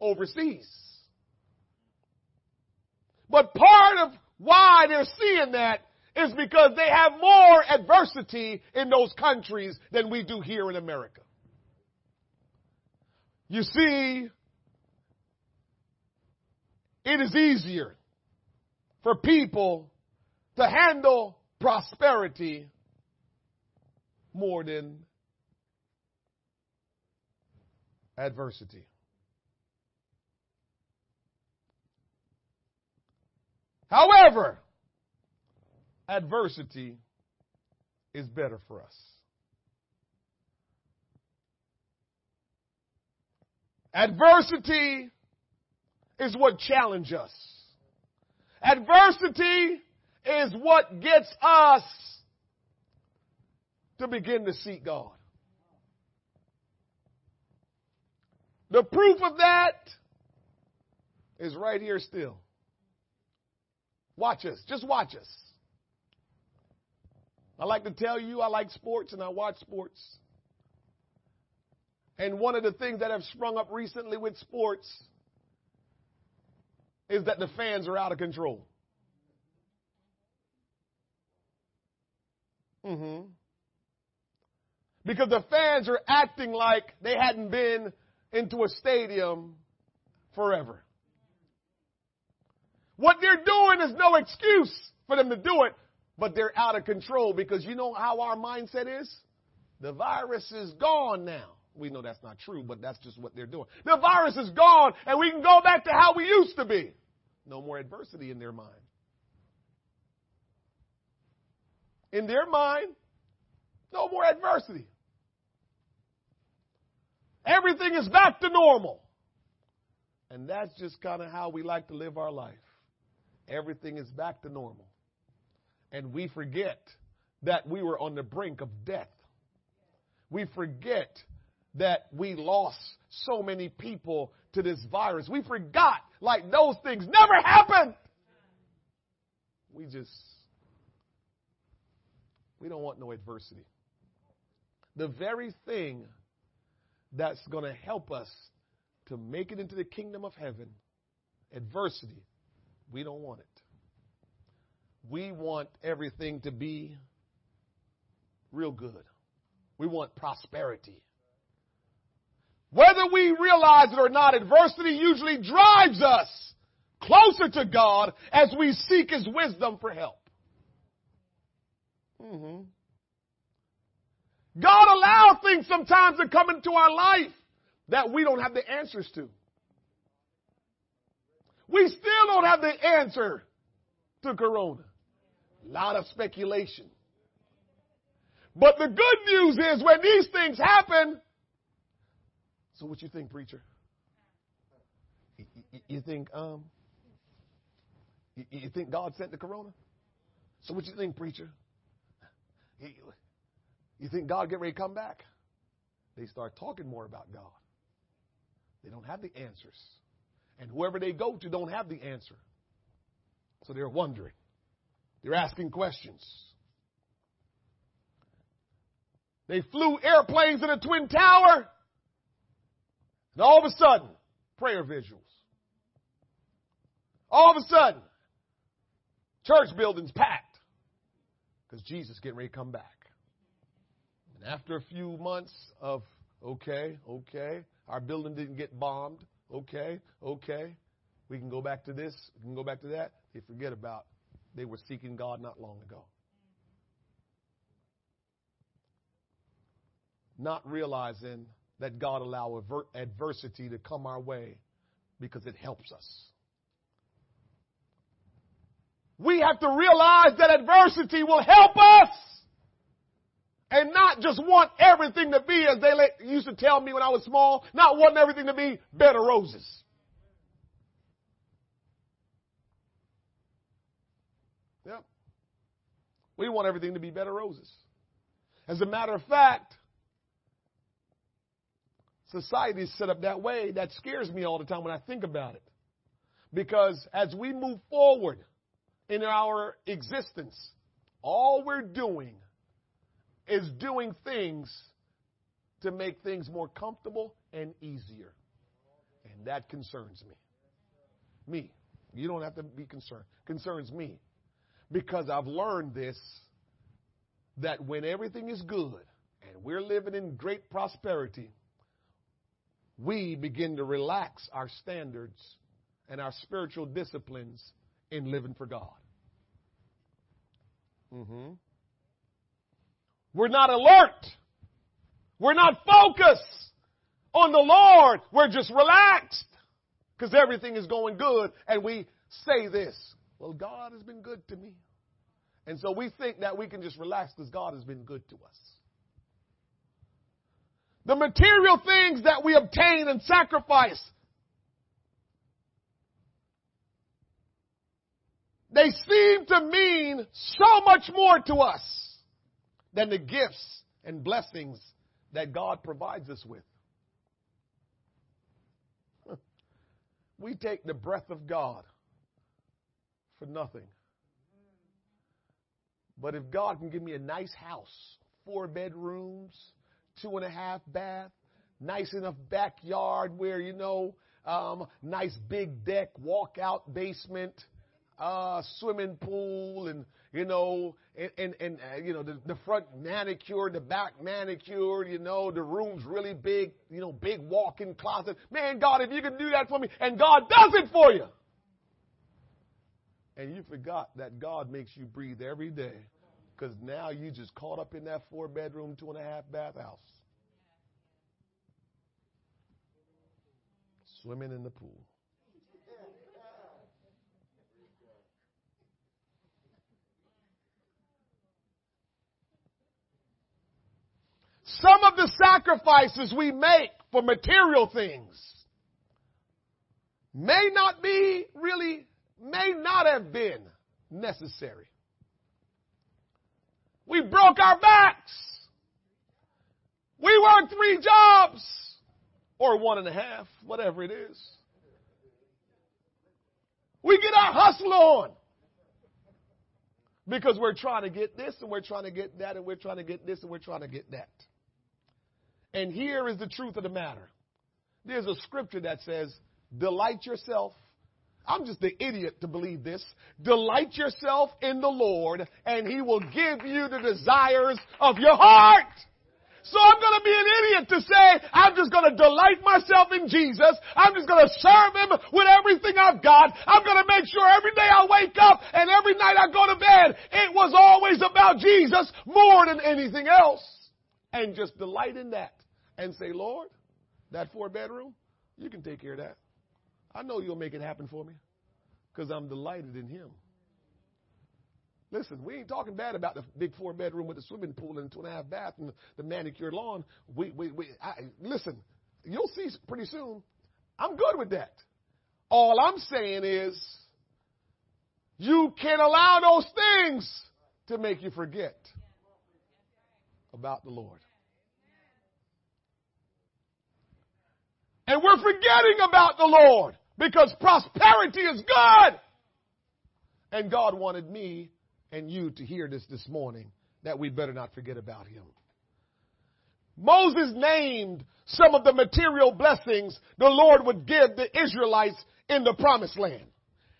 overseas. But part of why they're seeing that is because they have more adversity in those countries than we do here in America. You see, it is easier for people to handle prosperity more than adversity. However, adversity is better for us. Adversity is what challenges us. Adversity is what gets us to begin to seek God. The proof of that is right here still. Watch us. Just watch us. I like to tell you I like sports and I watch sports. And one of the things that have sprung up recently with sports is that the fans are out of control. Mm-hmm. Because the fans are acting like they hadn't been into a stadium forever. What they're doing is no excuse for them to do it, but they're out of control because you know how our mindset is? The virus is gone now. We know that's not true, but that's just what they're doing. The virus is gone and we can go back to how we used to be. No more adversity in their mind. In their mind, no more adversity. Everything is back to normal. And that's just kind of how we like to live our life. Everything is back to normal and we forget that we were on the brink of death. We forget that we lost so many people to this virus. We forgot like those things never happened. We just, we don't want no adversity. The very thing that's going to help us to make it into the kingdom of heaven, adversity, we don't want it we want everything to be real good. We want prosperity. Whether we realize it or not, adversity usually drives us closer to God as we seek His wisdom for help. Mm-hmm. God allows things sometimes to come into our life that we don't have the answers to. We still don't have the answer to Corona. A lot of speculation. But the good news is when these things happen, so what you think, preacher? You think um you think God sent the corona? So what you think, preacher? You think God get ready to come back? They start talking more about God. They don't have the answers. And whoever they go to don't have the answer. So they're wondering. They're asking questions. They flew airplanes in a twin tower. And all of a sudden, prayer visuals. All of a sudden, church buildings packed because Jesus getting ready to come back. And after a few months of okay, okay, our building didn't get bombed. Okay, okay, we can go back to this, we can go back to that. They forget about they were seeking God not long ago. not realizing that God allow adversity to come our way because it helps us. We have to realize that adversity will help us and not just want everything to be as they used to tell me when I was small, not wanting everything to be bed of roses. Yep. We want everything to be better roses. As a matter of fact, society is set up that way. That scares me all the time when I think about it. Because as we move forward in our existence, all we're doing is doing things to make things more comfortable and easier. And that concerns me. Me. You don't have to be concerned. Concerns me. Because I've learned this that when everything is good and we're living in great prosperity, we begin to relax our standards and our spiritual disciplines in living for God. Mm-hmm. We're not alert. We're not focused on the Lord. We're just relaxed because everything is going good. And we say this Well, God has been good to me. And so we think that we can just relax because God has been good to us. The material things that we obtain and sacrifice, they seem to mean so much more to us than the gifts and blessings that God provides us with. <laughs> We take the breath of God for nothing. But if God can give me a nice house, four bedrooms, two and a half bath, nice enough backyard where, you know, um, nice big deck, walkout basement, uh, swimming pool, and, you know, and, and, and uh, you know, the, the front manicured, the back manicured, you know, the room's really big, you know, big walk-in closet. Man, God, if you can do that for me, and God does it for you. And you forgot that God makes you breathe every day because now you just caught up in that four bedroom, two and a half bath house. Swimming in the pool. Some of the sacrifices we make for material things may not be really, may not have been necessary. We broke our backs. We worked three jobs or one and a half, whatever it is. We get our hustle on because we're trying to get this and we're trying to get that and we're trying to get this and we're trying to get that. And here is the truth of the matter. There's a scripture that says, delight yourself I'm just the idiot to believe this. Delight yourself in the Lord and he will give you the desires of your heart. So I'm going to be an idiot to say, I'm just going to delight myself in Jesus. I'm just going to serve Him with everything I've got. I'm going to make sure every day I wake up and every night I go to bed, it was always about Jesus more than anything else. And just delight in that and say, Lord, that four bedroom, you can take care of that. I know you'll make it happen for me because I'm delighted in Him. Listen, we ain't talking bad about the big four bedroom with the swimming pool and two and a half bath and the manicured lawn. We, we, we, I, listen, you'll see pretty soon. I'm good with that. All I'm saying is, you can allow those things to make you forget about the Lord. And we're forgetting about the Lord because prosperity is good. And God wanted me and you to hear this this morning that we better not forget about him. Moses named some of the material blessings the Lord would give the Israelites in the promised land.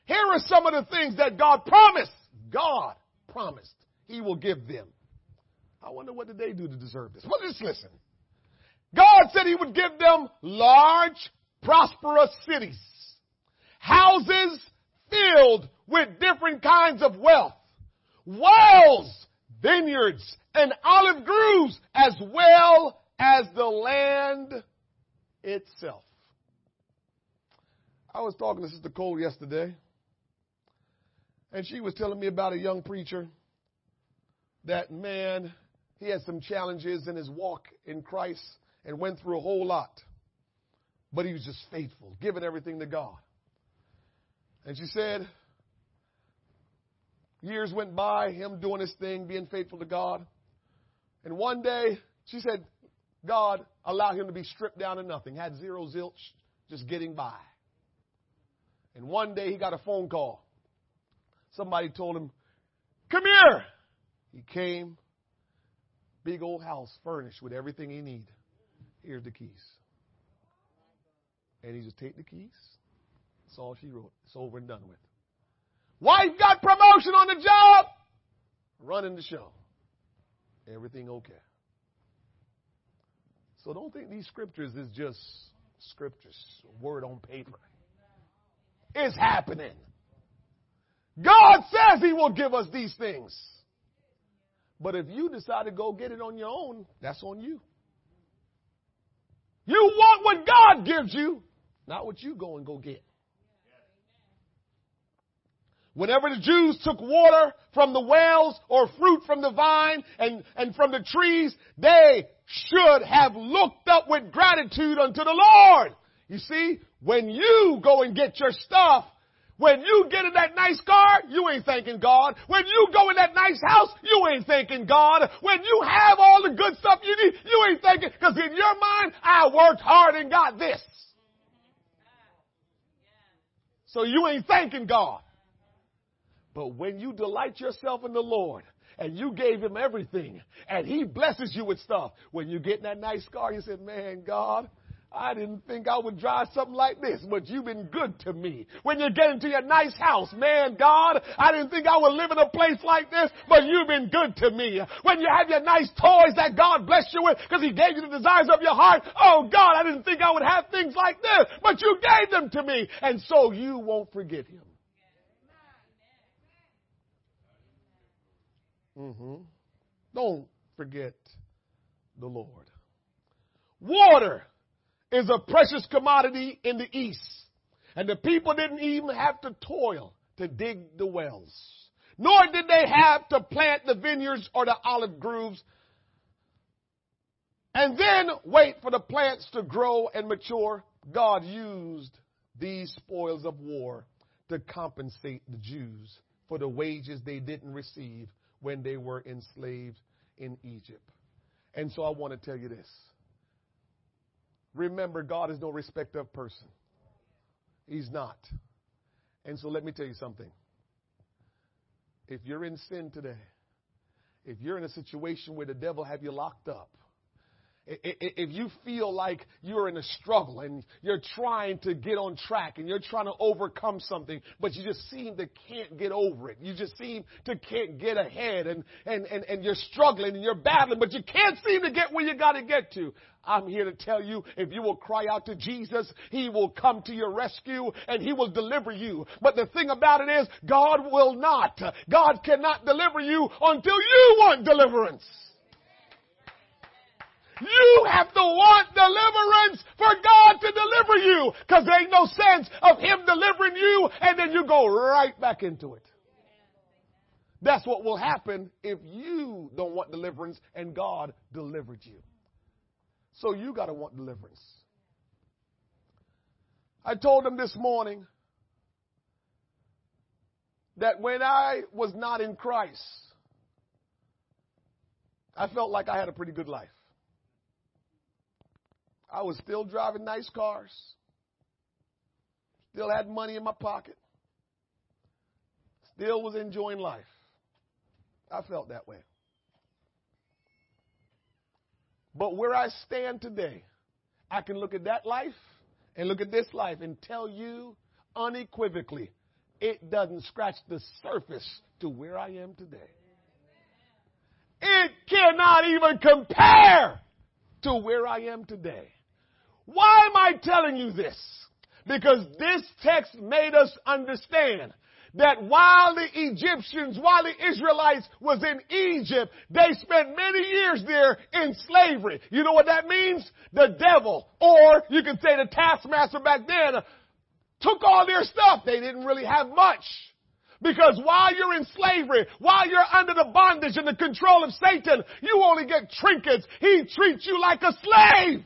Here are some of the things that God promised. God promised he will give them. I wonder what did they do to deserve this? Well, just listen. God said he would give them large, prosperous cities houses filled with different kinds of wealth, wells, vineyards, and olive groves, as well as the land itself. I was talking to Sister Cole yesterday, and she was telling me about a young preacher that, man, he had some challenges in his walk in Christ and went through a whole lot. But he was just faithful, giving everything to God. And she said, years went by, him doing his thing, being faithful to God. And one day, she said, God allowed him to be stripped down to nothing, had zero zilch, just getting by. And one day he got a phone call. Somebody told him, Come here. He came, big old house furnished with everything he need. Here's the keys. And he just take the keys. That's all she wrote. It's over and done with. Wife got promotion on the job. Running the show. Everything okay. So don't think these scriptures is just scriptures, word on paper. It's happening. God says He will give us these things. But if you decide to go get it on your own, that's on you. You want what God gives you, not what you go and go get. Whenever the Jews took water from the wells or fruit from the vine and, and from the trees, they should have looked up with gratitude unto the Lord. You see, when you go and get your stuff, when you get in that nice car, you ain't thanking God. When you go in that nice house, you ain't thanking God. When you have all the good stuff you need, you ain't thanking, because in your mind, I worked hard and got this. So you ain't thanking God. But when you delight yourself in the Lord and you gave him everything and he blesses you with stuff, when you get in that nice car, you said, man, God, I didn't think I would drive something like this, but you've been good to me. When you get into your nice house, man, God, I didn't think I would live in a place like this, but you've been good to me. When you have your nice toys that God blessed you with because He gave you the desires of your heart, oh God, I didn't think I would have things like this, but you gave them to me. And so you won't forget Him. Mm-hmm. Don't forget the Lord. Water is a precious commodity in the East. And the people didn't even have to toil to dig the wells. Nor did they have to plant the vineyards or the olive groves and then wait for the plants to grow and mature. God used these spoils of war to compensate the Jews for the wages they didn't receive when they were enslaved in Egypt. And so I want to tell you this. Remember, God is no respecter of person. He's not. And so let me tell you something. If you're in sin today, if you're in a situation where the devil have you locked up, if you feel like you're in a struggle and you're trying to get on track and you're trying to overcome something, but you just seem to can't get over it. You just seem to can't get ahead and, and, and, and you're struggling and you're battling, but you can't seem to get where you got to get to. I'm here to tell you if you will cry out to Jesus, He will come to your rescue and He will deliver you. But the thing about it is, God will not. God cannot deliver you until you want deliverance. You have to want deliverance for God to deliver you. Cause there ain't no sense of Him delivering you and then you go right back into it. That's what will happen if you don't want deliverance and God delivered you. So you gotta want deliverance. I told them this morning that when I was not in Christ, I felt like I had a pretty good life. I was still driving nice cars, still had money in my pocket, still was enjoying life. I felt that way. But where I stand today, I can look at that life and look at this life and tell you unequivocally it doesn't scratch the surface to where I am today. It cannot even compare to where I am today. Why am I telling you this? Because this text made us understand that while the Egyptians, while the Israelites was in Egypt, they spent many years there in slavery. You know what that means? The devil, or you can say the taskmaster back then, took all their stuff. They didn't really have much. Because while you're in slavery, while you're under the bondage and the control of Satan, you only get trinkets. He treats you like a slave.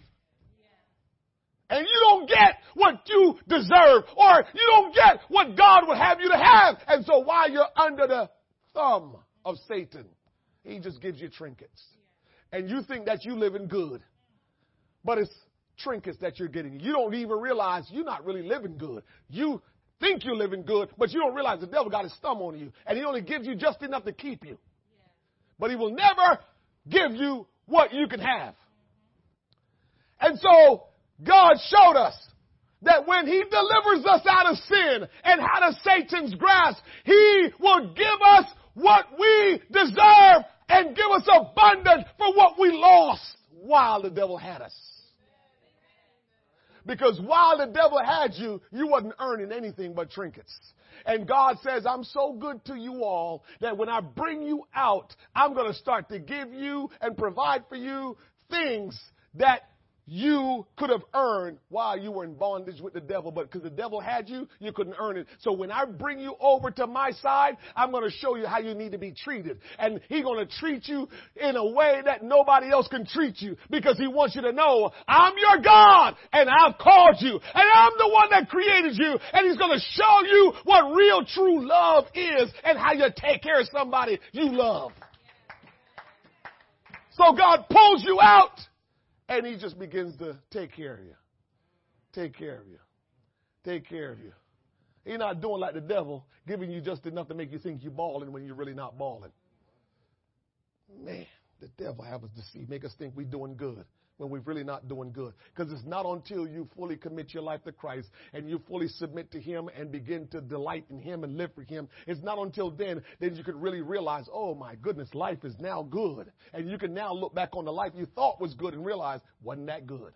And you don't get what you deserve, or you don't get what God would have you to have. And so while you're under the thumb of Satan, he just gives you trinkets. And you think that you're living good. But it's trinkets that you're getting. You don't even realize you're not really living good. You think you're living good, but you don't realize the devil got his thumb on you. And he only gives you just enough to keep you. But he will never give you what you can have. And so God showed us that when He delivers us out of sin and out of Satan's grasp, He will give us what we deserve and give us abundance for what we lost while the devil had us. Because while the devil had you, you wasn't earning anything but trinkets. And God says, I'm so good to you all that when I bring you out, I'm going to start to give you and provide for you things that you could have earned while you were in bondage with the devil, but because the devil had you, you couldn't earn it. So when I bring you over to my side, I'm going to show you how you need to be treated. And he's going to treat you in a way that nobody else can treat you because he wants you to know I'm your God and I've called you and I'm the one that created you and he's going to show you what real true love is and how you take care of somebody you love. So God pulls you out and he just begins to take care of you. Take care of you. Take care of you. He's not doing like the devil, giving you just enough to make you think you're balling when you're really not balling. Man, the devil have us deceived, make us think we're doing good when we're really not doing good. Because it's not until you fully commit your life to Christ and you fully submit to Him and begin to delight in Him and live for Him. It's not until then that you can really realize, oh my goodness, life is now good. And you can now look back on the life you thought was good and realize wasn't that good.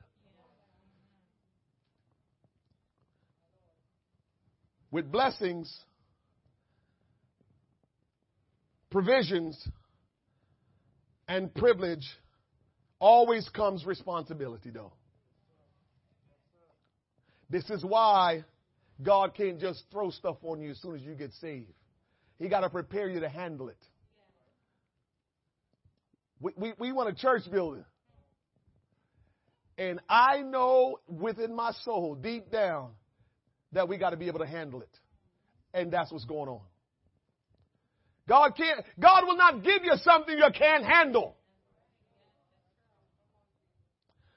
With blessings, provisions, and privilege always comes responsibility, though. This is why God can't just throw stuff on you as soon as you get saved. He got to prepare you to handle it. We, we, we want a church building. And I know within my soul, deep down, that we got to be able to handle it. And that's what's going on. God can't, God will not give you something you can't handle.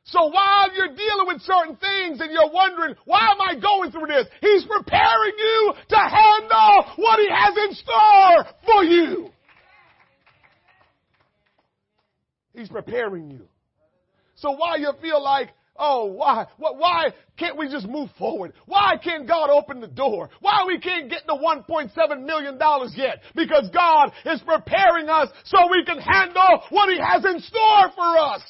So while you're dealing with certain things and you're wondering, why am I going through this? He's preparing you to handle what He has in store for you. He's preparing you. So while you feel like, oh, why, why can't we just move forward? Why can't God open the door? Why we can't get the $1.7 million yet? Because God is preparing us so we can handle what He has in store for us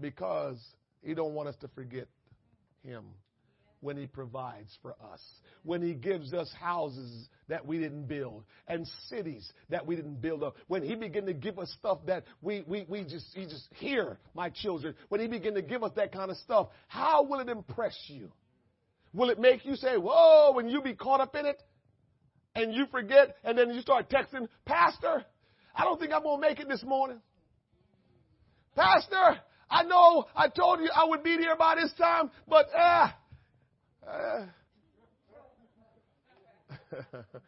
because he don't want us to forget him when he provides for us, when he gives us houses that we didn't build and cities that we didn't build up, when he begin to give us stuff that we, we, we just, he just hear my children, when he begin to give us that kind of stuff, how will it impress you? Will it make you say, whoa, when you be caught up in it and you forget and then you start texting, Pastor, I don't think I'm going to make it this morning. Pastor, I know I told you I would be here by this time, but ah. Uh, uh. <laughs>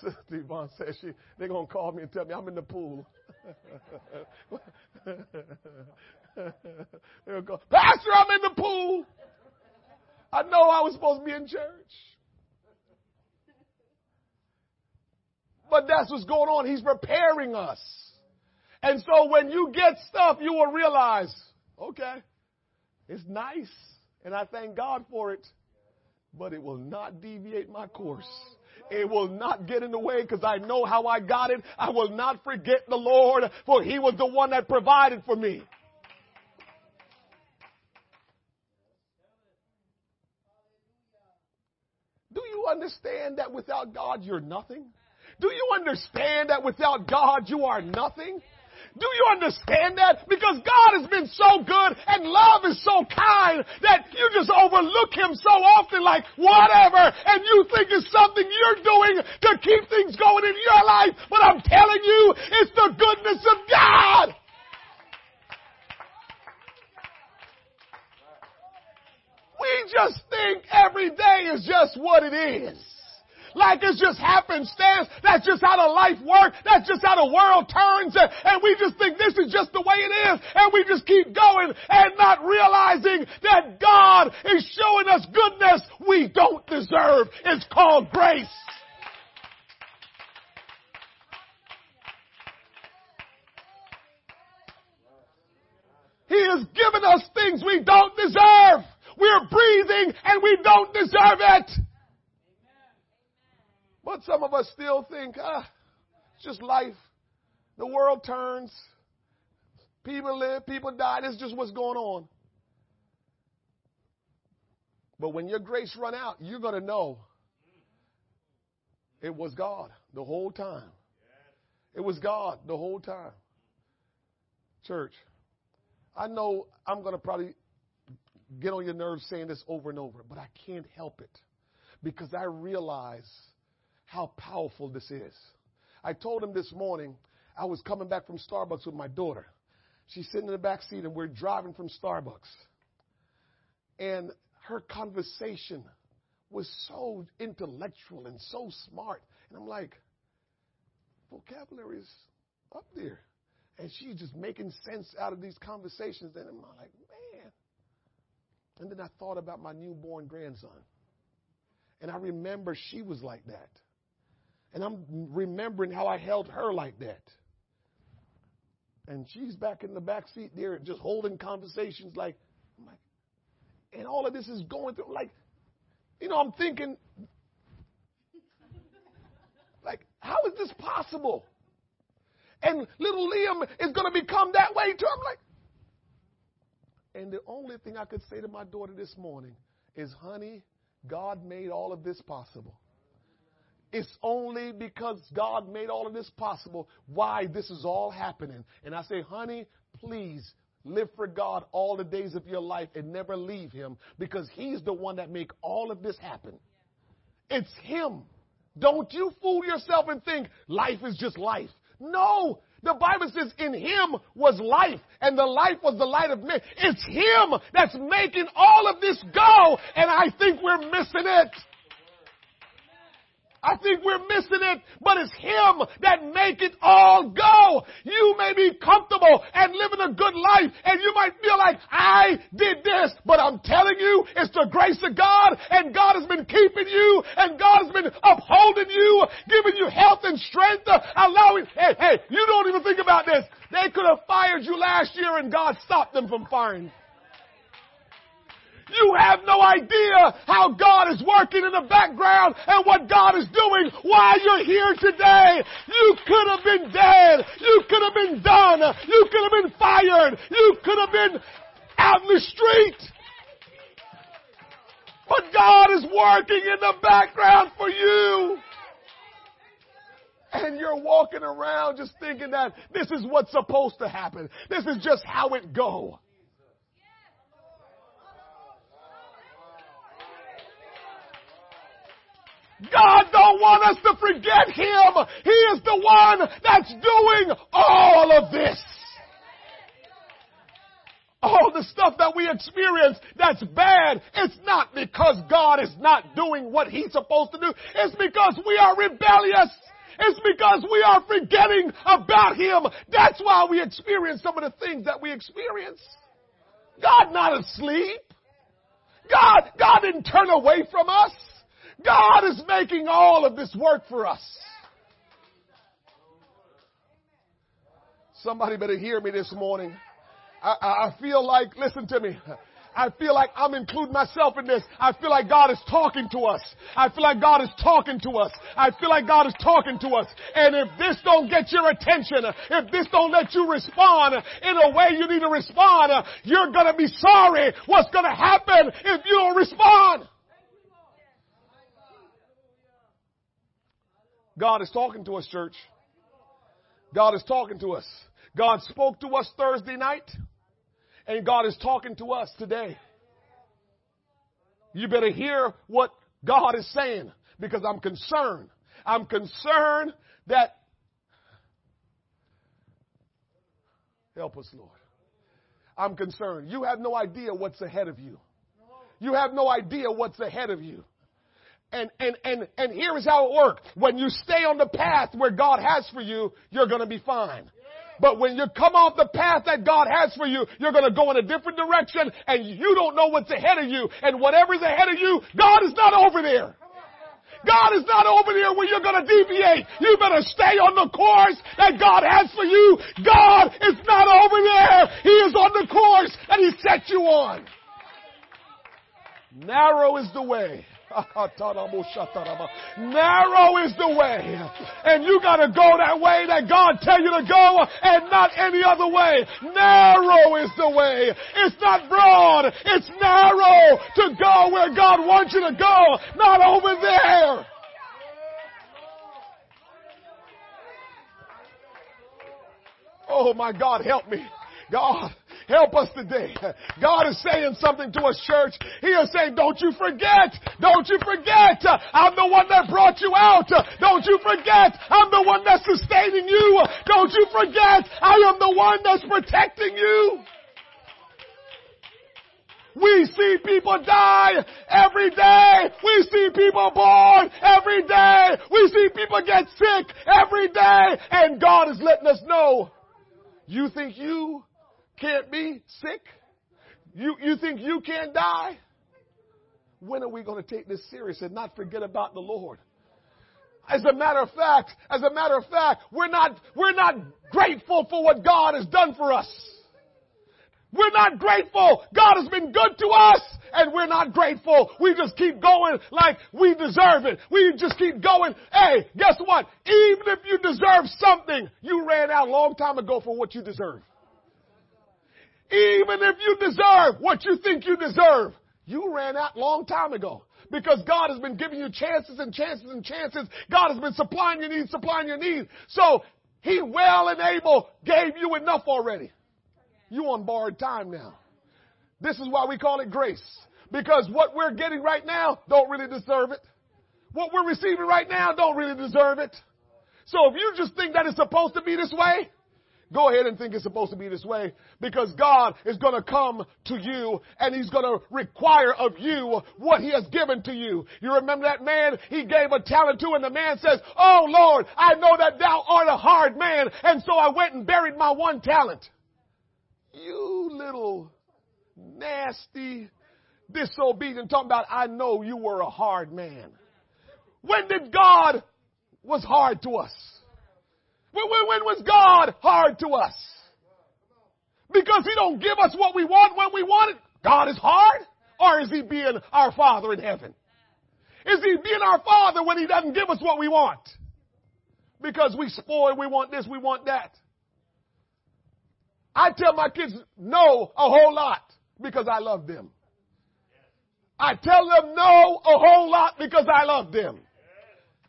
Sister Yvonne says she they're gonna call me and tell me I'm in the pool. <laughs> They'll go, Pastor, I'm in the pool. I know I was supposed to be in church. But that's what's going on. He's preparing us. And so when you get stuff, you will realize Okay. It's nice, and I thank God for it, but it will not deviate my course. It will not get in the way because I know how I got it. I will not forget the Lord, for He was the one that provided for me. Do you understand that without God you're nothing? Do you understand that without God you are nothing? Do you understand that? Because God has been so good and love is so kind that you just overlook Him so often like whatever and you think it's something you're doing to keep things going in your life. But I'm telling you, it's the goodness of God. We just think every day is just what it is like it's just happenstance. That's just how the life works. That's just how the world turns. And we just think this is just the way it is. And we just keep going and not realizing that God is showing us goodness we don't deserve. It's called grace. He has given us things we don't deserve. We're breathing and we don't deserve it. But some of us still think, ah, it's just life. The world turns. People live, people die. This is just what's going on. But when your grace run out, you're going to know it was God the whole time. It was God the whole time. Church, I know I'm going to probably get on your nerves saying this over and over, but I can't help it because I realize how powerful this is. I told him this morning I was coming back from Starbucks with my daughter. She's sitting in the back seat and we're driving from Starbucks. And her conversation was so intellectual and so smart. And I'm like, vocabulary is up there. And she's just making sense out of these conversations. And I'm like, man. And then I thought about my newborn grandson. And I remember she was like that. And I'm remembering how I held her like that. And she's back in the back seat there, just holding conversations like, like, and all of this is going through, like, you know, I'm thinking, like, how is this possible? And little Liam is going to become that way too. I'm like, and the only thing I could say to my daughter this morning is, honey, God made all of this possible. It's only because God made all of this possible why this is all happening. And I say, honey, please live for God all the days of your life and never leave him because he's the one that make all of this happen. It's him. Don't you fool yourself and think life is just life. No, the Bible says in him was life and the life was the light of men. It's him that's making all of this go and I think we're missing it. I think we're missing it, but it's Him that make it all go. You may be comfortable and living a good life and you might feel like I did this, but I'm telling you, it's the grace of God and God has been keeping you and God has been upholding you, giving you health and strength, allowing, hey, hey, you don't even think about this. They could have fired you last year and God stopped them from firing you have no idea how God is working in the background and what God is doing while you're here today. You could have been dead. You could have been done. You could have been fired. You could have been out in the street. But God is working in the background for you. And you're walking around just thinking that this is what's supposed to happen. This is just how it go. God don't want us to forget Him. He is the one that's doing all of this. All the stuff that we experience that's bad, it's not because God is not doing what He's supposed to do. It's because we are rebellious. It's because we are forgetting about Him. That's why we experience some of the things that we experience. God not asleep. God, God didn't turn away from us. God is making all of this work for us. Somebody better hear me this morning. I, I feel like, listen to me. I feel like I'm including myself in this. I feel like God is talking to us. I feel like God is talking to us. I feel like God is talking to us. And if this don't get your attention, if this don't let you respond in a way you need to respond, you're gonna be sorry what's gonna happen if you don't respond. God is talking to us, church. God is talking to us. God spoke to us Thursday night, and God is talking to us today. You better hear what God is saying because I'm concerned. I'm concerned that. Help us, Lord. I'm concerned. You have no idea what's ahead of you. You have no idea what's ahead of you. And, and, and, and here is how it works. When you stay on the path where God has for you, you're going to be fine. But when you come off the path that God has for you, you're going to go in a different direction and you don't know what's ahead of you. And whatever's ahead of you, God is not over there. God is not over there where you're going to deviate. You better stay on the course that God has for you. God is not over there. He is on the course that He set you on. Narrow is the way. <laughs> Narrow is the way. And you gotta go that way that God tell you to go and not any other way. Narrow is the way. It's not broad. It's narrow to go where God wants you to go, not over there. Oh my God, help me. God, Help us today. God is saying something to us, church. He is saying, don't you forget. Don't you forget. I'm the one that brought you out. Don't you forget. I'm the one that's sustaining you. Don't you forget. I am the one that's protecting you. We see people die every day. We see people born every day. We see people get sick every day. And God is letting us know, you think you can't be sick? You, you think you can't die? When are we going to take this serious and not forget about the Lord? As a matter of fact, as a matter of fact, we're not, we're not grateful for what God has done for us. We're not grateful. God has been good to us and we're not grateful. We just keep going like we deserve it. We just keep going. Hey, guess what? Even if you deserve something, you ran out a long time ago for what you deserve. Even if you deserve what you think you deserve, you ran out long time ago. Because God has been giving you chances and chances and chances. God has been supplying your needs, supplying your needs. So He well and able gave you enough already. You on borrowed time now. This is why we call it grace. Because what we're getting right now don't really deserve it. What we're receiving right now don't really deserve it. So if you just think that it's supposed to be this way, Go ahead and think it's supposed to be this way because God is going to come to you and he's going to require of you what he has given to you. You remember that man he gave a talent to and the man says, Oh Lord, I know that thou art a hard man and so I went and buried my one talent. You little nasty disobedient talking about I know you were a hard man. When did God was hard to us? When, when, when was God hard to us? Because He don't give us what we want when we want it. God is hard? Or is He being our Father in heaven? Is He being our Father when He doesn't give us what we want? Because we spoil, we want this, we want that. I tell my kids no a whole lot because I love them. I tell them no a whole lot because I love them.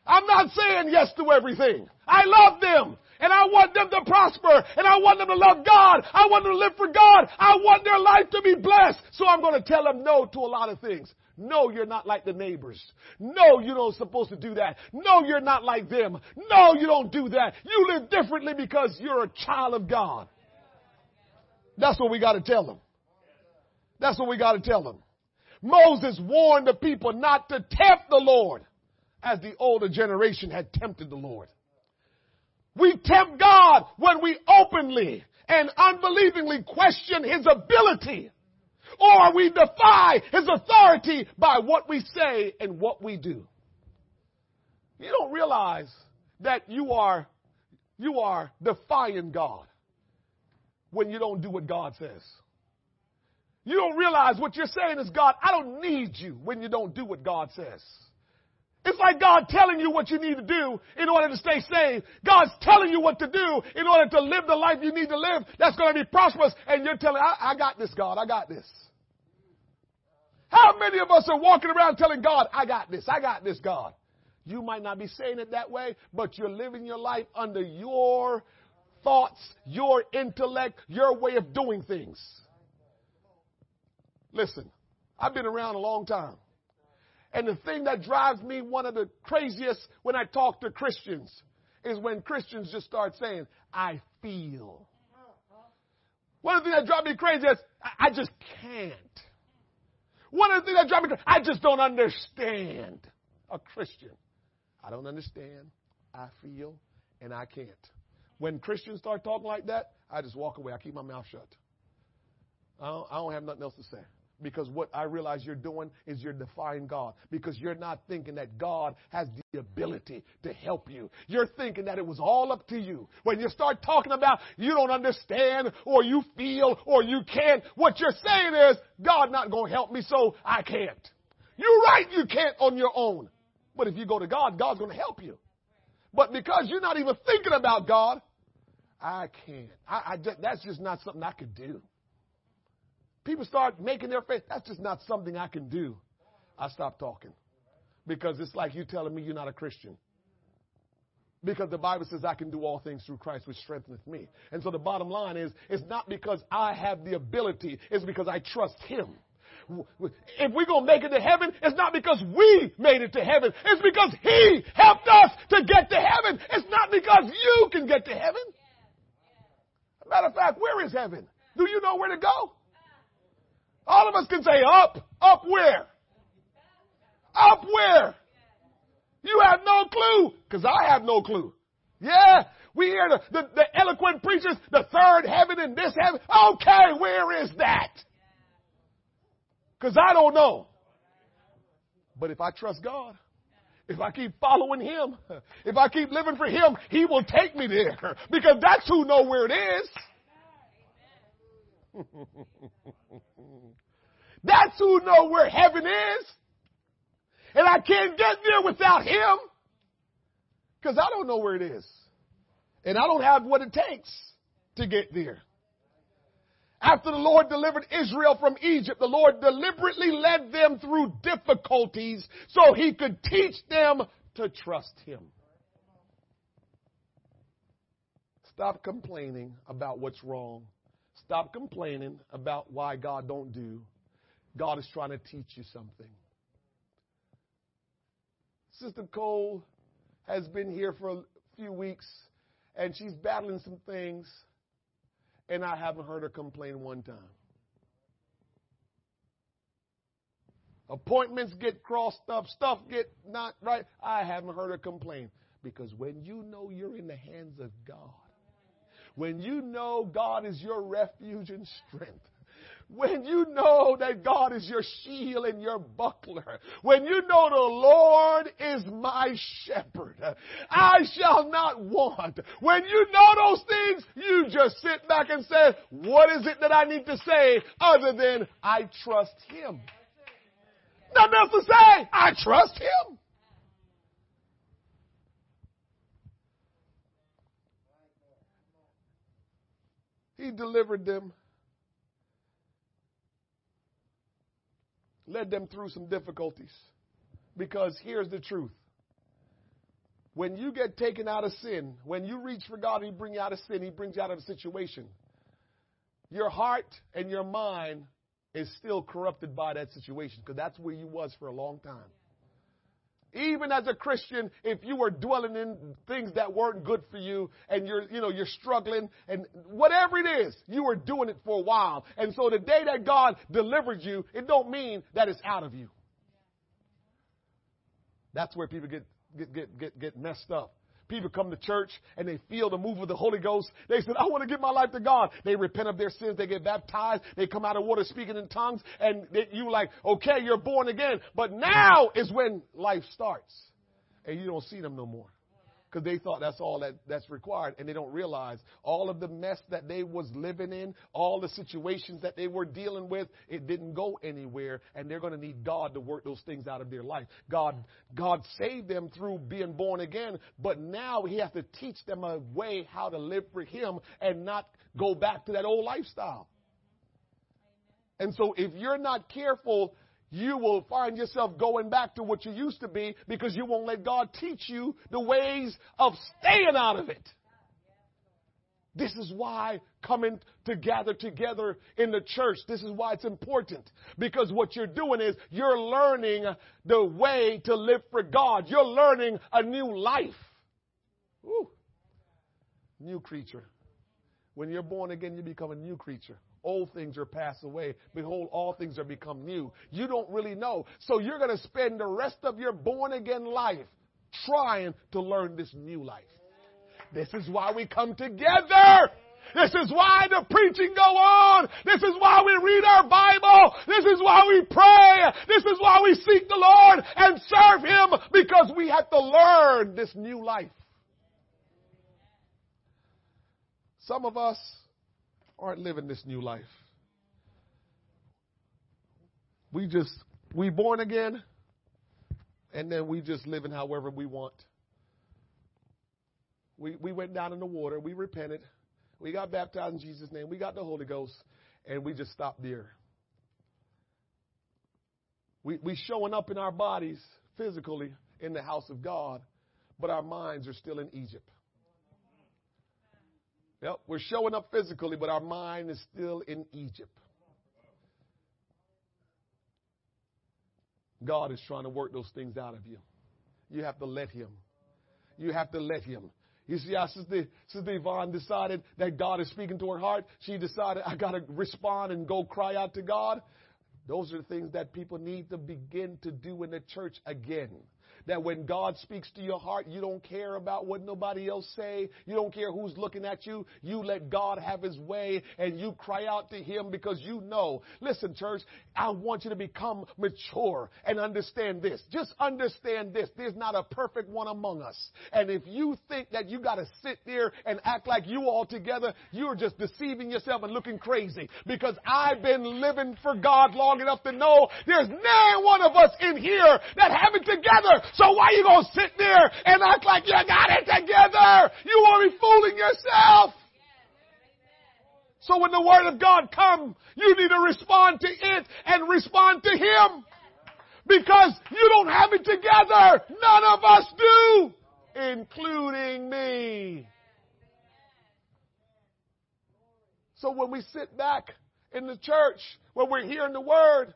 I'm not saying yes to everything. I love them. And I want them to prosper. And I want them to love God. I want them to live for God. I want their life to be blessed. So I'm going to tell them no to a lot of things. No, you're not like the neighbors. No, you're not supposed to do that. No, you're not like them. No, you don't do that. You live differently because you're a child of God. That's what we got to tell them. That's what we got to tell them. Moses warned the people not to tempt the Lord as the older generation had tempted the Lord. We tempt God when we openly and unbelievingly question His ability or we defy His authority by what we say and what we do. You don't realize that you are, you are defying God when you don't do what God says. You don't realize what you're saying is God, I don't need you when you don't do what God says. It's like God telling you what you need to do in order to stay saved. God's telling you what to do in order to live the life you need to live that's going to be prosperous. And you're telling, I, I got this, God. I got this. How many of us are walking around telling God, I got this. I got this, God. You might not be saying it that way, but you're living your life under your thoughts, your intellect, your way of doing things. Listen, I've been around a long time. And the thing that drives me one of the craziest when I talk to Christians is when Christians just start saying, I feel. One of the things that drives me crazy is I, just can't. One of the things that drives me crazy, I just don't understand a Christian. I don't understand, I feel, and I can't. When Christians start talking like that, I just walk away. I keep my mouth shut. I don't, I don't have nothing else to say. Because what I realize you're doing is you're defying God. Because you're not thinking that God has the ability to help you. You're thinking that it was all up to you. When you start talking about you don't understand or you feel or you can't, what you're saying is God not going to help me so I can't. You're right, you can't on your own. But if you go to God, God's going to help you. But because you're not even thinking about God, I can't. I, I just, that's just not something I could do. People start making their face. That's just not something I can do. I stop talking because it's like you telling me you're not a Christian. Because the Bible says I can do all things through Christ which strengtheneth me. And so the bottom line is, it's not because I have the ability, it's because I trust Him. If we're going to make it to heaven, it's not because we made it to heaven. It's because He helped us to get to heaven. It's not because you can get to heaven. Matter of fact, where is heaven? Do you know where to go? All of us can say up. Up where? Up where? You have no clue, because I have no clue. Yeah, we hear the, the, the, eloquent preachers, the third heaven and this heaven. Okay, where is that? Because I don't know. But if I trust God, if I keep following Him, <laughs> if I keep living for Him, He will take me there. <laughs> Because that's who know where it is. <laughs> That's who know where heaven is. And I can't get there without him. Because I don't know where it is. And I don't have what it takes to get there. After the Lord delivered Israel from Egypt, the Lord deliberately led them through difficulties so he could teach them to trust him. Stop complaining about what's wrong. Stop complaining about why God don't do. God is trying to teach you something. Sister Cole has been here for a few weeks and she's battling some things, and I haven't heard her complain one time. Appointments get crossed up, stuff get not right. I haven't heard her complain. Because when you know you're in the hands of God, when you know God is your refuge and strength, when you know that God is your shield and your buckler, when you know the Lord is my shepherd, I shall not want. When you know those things, you just sit back and say, what is it that I need to say other than I trust Him? Nothing else to say. I trust Him. He delivered them, led them through some difficulties. Because here's the truth. When you get taken out of sin, when you reach for God He brings you out of sin, He brings you out of a situation. Your heart and your mind is still corrupted by that situation because that's where you was for a long time. Even as a Christian, if you were dwelling in things that weren't good for you and you're, you know, you're struggling and whatever it is, you were doing it for a while. And so the day that God delivered you, it don't mean that it's out of you. That's where people get, get, get, get, get messed up. People come to church and they feel the move of the Holy Ghost. They said, I want to give my life to God. They repent of their sins. They get baptized. They come out of water speaking in tongues. And they, you like, okay, you're born again. But now is when life starts. And you don't see them no more because they thought that's all that, that's required and they don't realize all of the mess that they was living in all the situations that they were dealing with it didn't go anywhere and they're going to need god to work those things out of their life. God god saved them through being born again but now he has to teach them a way how to live for him and not go back to that old lifestyle. And so if you're not careful you will find yourself going back to what you used to be because you won't let God teach you the ways of staying out of it. This is why coming to gather together in the church, this is why it's important. Because what you're doing is you're learning the way to live for God. You're learning a new life. New creature. When you're born again, you become a new creature. Old things are passed away. Behold, all things are become new. You don't really know. So you're going to spend the rest of your born again life trying to learn this new life. This is why we come together. This is why the preaching go on. This is why we read our Bible. This is why we pray. This is why we seek the Lord and serve Him because we have to learn this new life. Some of us aren't living this new life. We just, we born again, and then we just living however we want. We, we went down in the water. We repented. We got baptized in Jesus' name. We got the Holy Ghost. And we just stopped there. We, we showing up in our bodies physically in the house of God, but our minds are still in Egypt. Yep, we're showing up physically, but our mind is still in Egypt. God is trying to work those things out of you. You have to let Him. You have to let Him. You see how Sister, Sister Yvonne decided that God is speaking to her heart? She decided, I got to respond and go cry out to God. Those are the things that people need to begin to do in the church again that when God speaks to your heart, you don't care about what nobody else say. You don't care who's looking at you. You let God have his way and you cry out to him because you know. Listen, church, I want you to become mature and understand this. Just understand this. There's not a perfect one among us. And if you think that you got to sit there and act like you all together, you're just deceiving yourself and looking crazy because I've been living for God long enough to know there's not one of us in here that have it together. So why you gonna sit there and act like you got it together? You to be fooling yourself. So when the word of God comes, you need to respond to it and respond to Him. Because you don't have it together. None of us do. Including me. So when we sit back in the church, when we're hearing the word,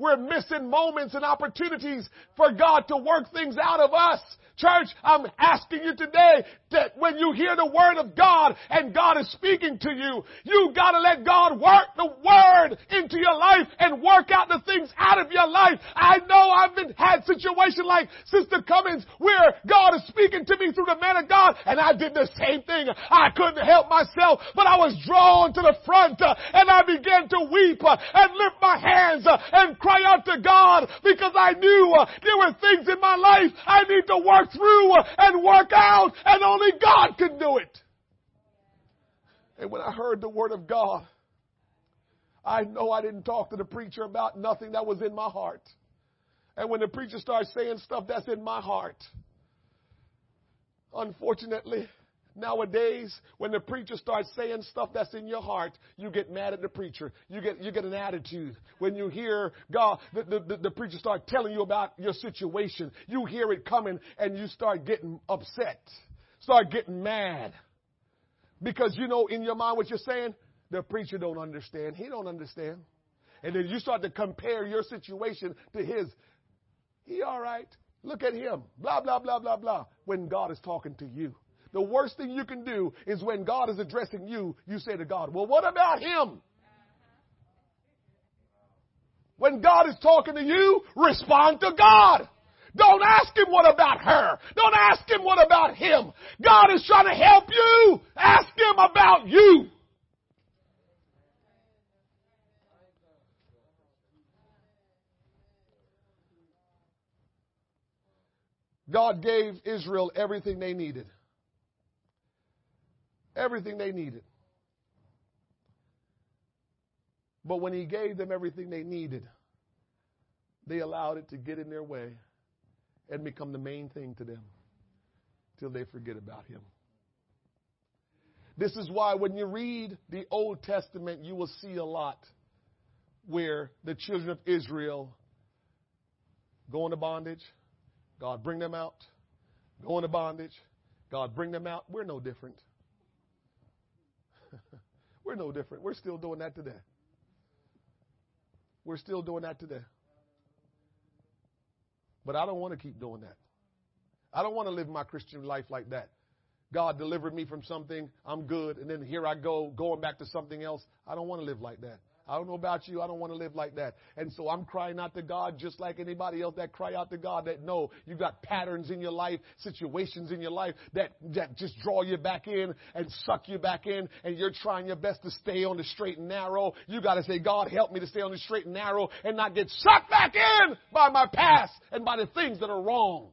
we're missing moments and opportunities for God to work things out of us. Church, I'm asking you today that when you hear the word of God and God is speaking to you, you gotta let God work the word into your life and work out the things out of your life. I know I've been had situations like Sister Cummings where God is speaking to me through the man of God and I did the same thing. I couldn't help myself, but I was drawn to the front uh, and I began to weep uh, and lift my hands uh, and cry out to God because I knew uh, there were things in my life I need to work through uh, and work out and only God can do it. And when I heard the word of God, I know I didn't talk to the preacher about nothing that was in my heart. And when the preacher starts saying stuff that's in my heart, unfortunately, Nowadays, when the preacher starts saying stuff that's in your heart, you get mad at the preacher. You get, you get an attitude. When you hear God, the, the, the preacher start telling you about your situation, you hear it coming and you start getting upset. Start getting mad. Because you know in your mind what you're saying, the preacher don't understand. He don't understand. And then you start to compare your situation to his. He all right. Look at him. Blah, blah, blah, blah, blah. When God is talking to you. The worst thing you can do is when God is addressing you, you say to God, well, what about him? When God is talking to you, respond to God. Don't ask him what about her. Don't ask him what about him. God is trying to help you. Ask him about you. God gave Israel everything they needed. Everything they needed. But when He gave them everything they needed, they allowed it to get in their way and become the main thing to them till they forget about Him. This is why when you read the Old Testament, you will see a lot where the children of Israel go into bondage. God, bring them out. Go into bondage. God, bring them out. We're no different. <laughs> We're no different. We're still doing that today. We're still doing that today. But I don't want to keep doing that. I don't want to live my Christian life like that. God delivered me from something, I'm good, and then here I go, going back to something else. I don't want to live like that. I don't know about you. I don't want to live like that. And so I'm crying out to God just like anybody else that cry out to God that no, you got patterns in your life, situations in your life that, that just draw you back in and suck you back in and you're trying your best to stay on the straight and narrow. You got to say, God, help me to stay on the straight and narrow and not get sucked back in by my past and by the things that are wrong.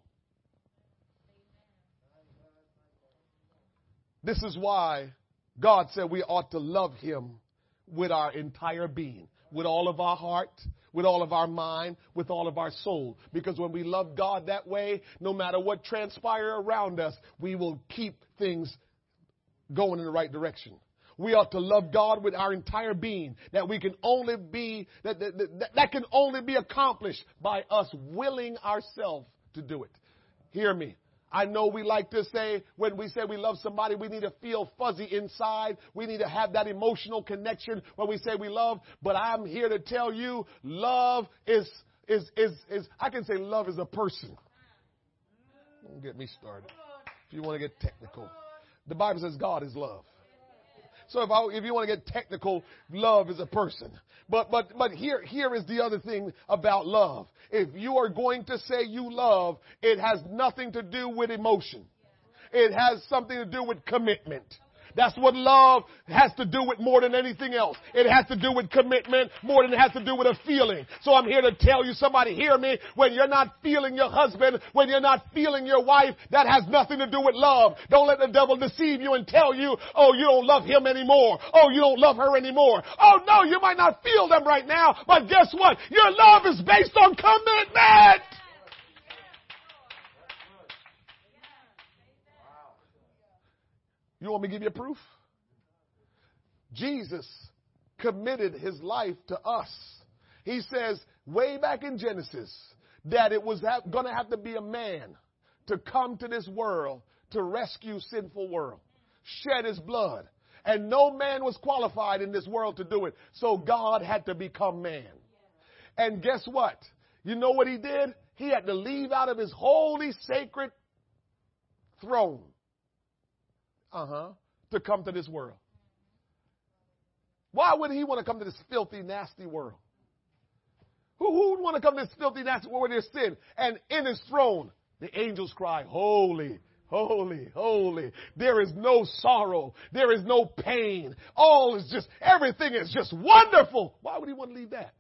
This is why God said we ought to love him with our entire being, with all of our heart, with all of our mind, with all of our soul. Because when we love God that way, no matter what transpire around us, we will keep things going in the right direction. We ought to love God with our entire being. That we can only be that, that, that, that can only be accomplished by us willing ourselves to do it. Hear me. I know we like to say when we say we love somebody, we need to feel fuzzy inside. We need to have that emotional connection when we say we love. But I'm here to tell you, love is, is, is, is I can say love is a person. Don't get me started. If you want to get technical. The Bible says God is love. So if, I, if you want to get technical, love is a person. But, but, but here, here is the other thing about love. If you are going to say you love, it has nothing to do with emotion. It has something to do with commitment. That's what love has to do with more than anything else. It has to do with commitment more than it has to do with a feeling. So I'm here to tell you, somebody hear me, when you're not feeling your husband, when you're not feeling your wife, that has nothing to do with love. Don't let the devil deceive you and tell you, oh, you don't love him anymore. Oh, you don't love her anymore. Oh no, you might not feel them right now, but guess what? Your love is based on commitment. You want me to give you a proof? Jesus committed his life to us. He says, way back in Genesis, that it was going to have to be a man to come to this world to rescue sinful world, shed his blood. And no man was qualified in this world to do it. So God had to become man. And guess what? You know what he did? He had to leave out of his holy, sacred throne uh-huh, to come to this world. Why would he want to come to this filthy, nasty world? Who, who would want to come to this filthy, nasty world where there's sin? And in his throne, the angels cry, Holy, holy, holy. There is no sorrow. There is no pain. All is just, everything is just wonderful. Why would he want to leave that?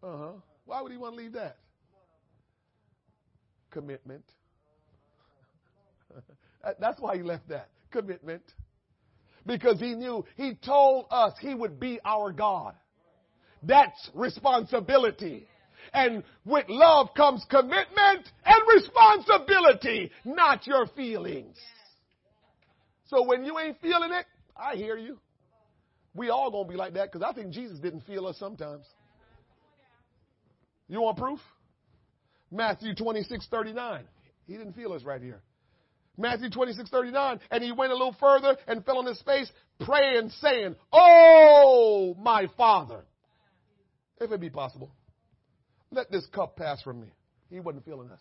Uh huh. Why would he want to leave that? Commitment. Uh, that's why he left that. Commitment. Because he knew, he told us he would be our God. That's responsibility. And with love comes commitment and responsibility, not your feelings. So when you ain't feeling it, I hear you. We all gonna be like that because I think Jesus didn't feel us sometimes. You want proof? Matthew 26, 39. He didn't feel us right here. Matthew 26, 39. And he went a little further and fell on his face, praying, saying, Oh, my Father, if it be possible, let this cup pass from me. He wasn't feeling us.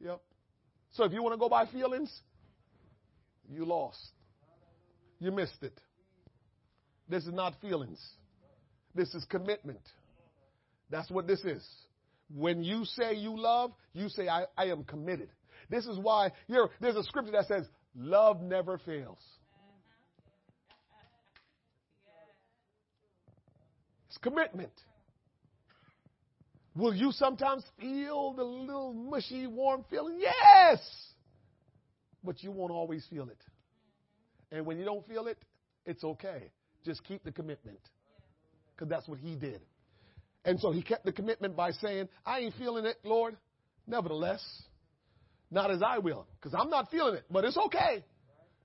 Yep. So if you want to go by feelings, you lost. You missed it. This is not feelings. This is commitment. That's what this is. When you say you love, you say, I, I am committed. This is why there's a scripture that says, love never fails. It's commitment. Will you sometimes feel the little mushy, warm feeling? Yes! But you won't always feel it. And when you don't feel it, it's okay. Just keep the commitment. Because that's what he did. And so he kept the commitment by saying, I ain't feeling it, Lord. Nevertheless, not as I will, because I'm not feeling it, but it's okay.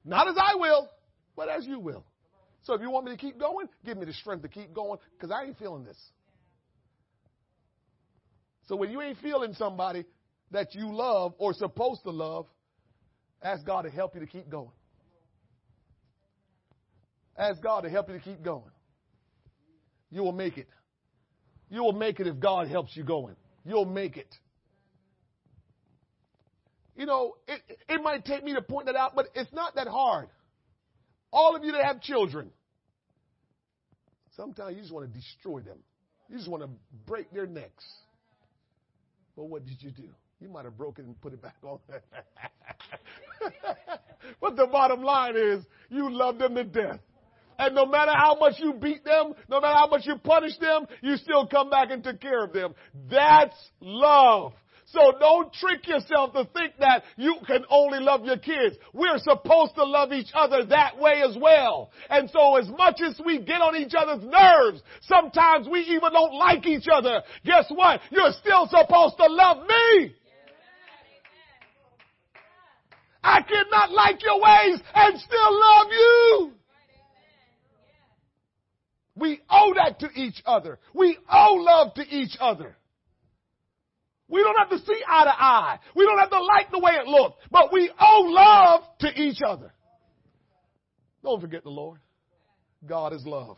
Not as I will, but as you will. So if you want me to keep going, give me the strength to keep going because I ain't feeling this. So when you ain't feeling somebody that you love or supposed to love, ask God to help you to keep going. Ask God to help you to keep going. You will make it. You will make it if God helps you going. You'll make it. You know, it, it might take me to point that out, but it's not that hard. All of you that have children, sometimes you just want to destroy them. You just want to break their necks. But what did you do? You might have broken and put it back on. <laughs> but the bottom line is, you love them to death. And no matter how much you beat them, no matter how much you punish them, you still come back and take care of them. That's love. So don't trick yourself to think that you can only love your kids. We're supposed to love each other that way as well. And so as much as we get on each other's nerves, sometimes we even don't like each other. Guess what? You're still supposed to love me. I cannot like your ways and still love you. We owe that to each other. We owe love to each other. We don't have to see eye to eye. We don't have to like the way it looks, but we owe love to each other. Don't forget the Lord. God is love.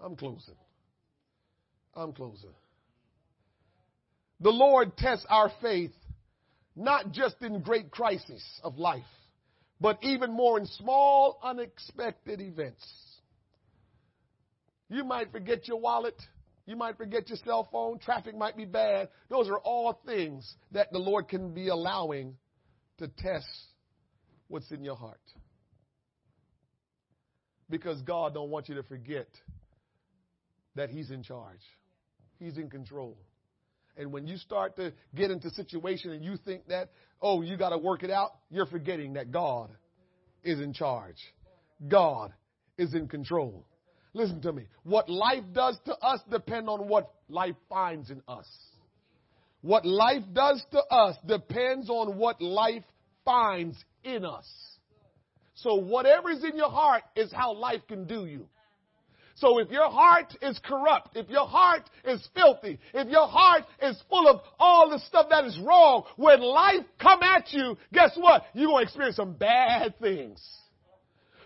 I'm closing. I'm closing. The Lord tests our faith not just in great crises of life, but even more in small, unexpected events. You might forget your wallet. You might forget your cell phone. Traffic might be bad. Those are all things that the Lord can be allowing to test what's in your heart. Because God don't want you to forget that he's in charge. He's in control. And when you start to get into situation and you think that, oh, you got to work it out, you're forgetting that God is in charge. God is in control. Listen to me. What life does to us depend on what life finds in us. What life does to us depends on what life finds in us. So whatever is in your heart is how life can do you. So if your heart is corrupt, if your heart is filthy, if your heart is full of all the stuff that is wrong, when life come at you, guess what? You're going to experience some bad things.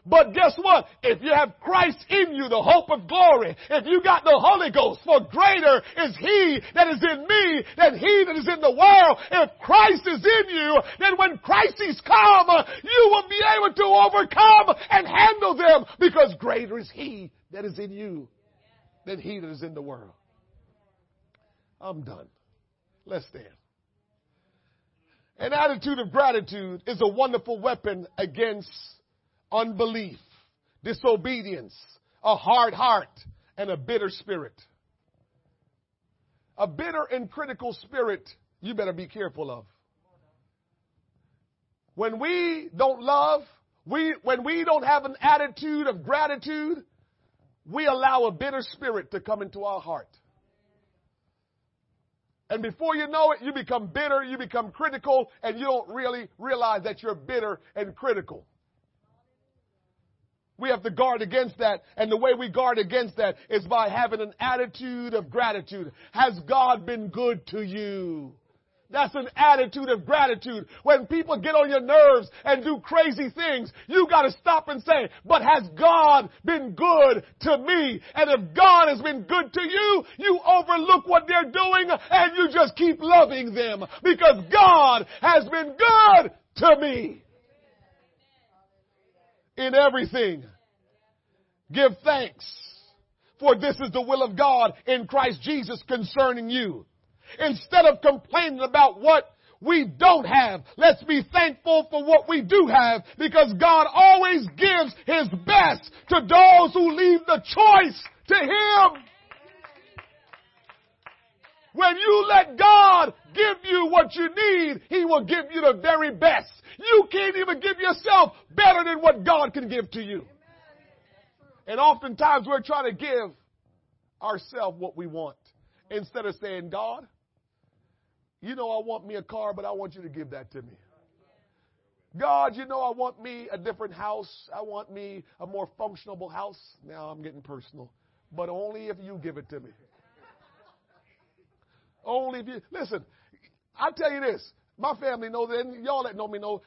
But guess what? If you have Christ in you, the hope of glory, if you got the Holy Ghost, for greater is He that is in me than He that is in the world. If Christ is in you, then when crises come, you will be able to overcome and handle them because greater is He that is in you than He that is in the world. I'm done. Let's stand. An attitude of gratitude is a wonderful weapon against unbelief, disobedience, a hard heart, and a bitter spirit. A bitter and critical spirit you better be careful of. When we don't love, we, when we don't have an attitude of gratitude, we allow a bitter spirit to come into our heart. And before you know it, you become bitter, you become critical, and you don't really realize that you're bitter and critical. We have to guard against that. And the way we guard against that is by having an attitude of gratitude. Has God been good to you? That's an attitude of gratitude. When people get on your nerves and do crazy things, you gotta stop and say, but has God been good to me? And if God has been good to you, you overlook what they're doing and you just keep loving them because God has been good to me in everything. Give thanks, for this is the will of God in Christ Jesus concerning you. Instead of complaining about what we don't have, let's be thankful for what we do have because God always gives His best to those who leave the choice to Him. When you let God give you what you need, He will give you the very best. You can't even give yourself better than what God can give to you. And oftentimes we're trying to give ourselves what we want instead of saying, God, you know I want me a car, but I want you to give that to me. God, you know, I want me a different house. I want me a more functional house. Now I'm getting personal, but only if you give it to me. Only if you, listen, I tell you this, my family knows and y'all that know me know,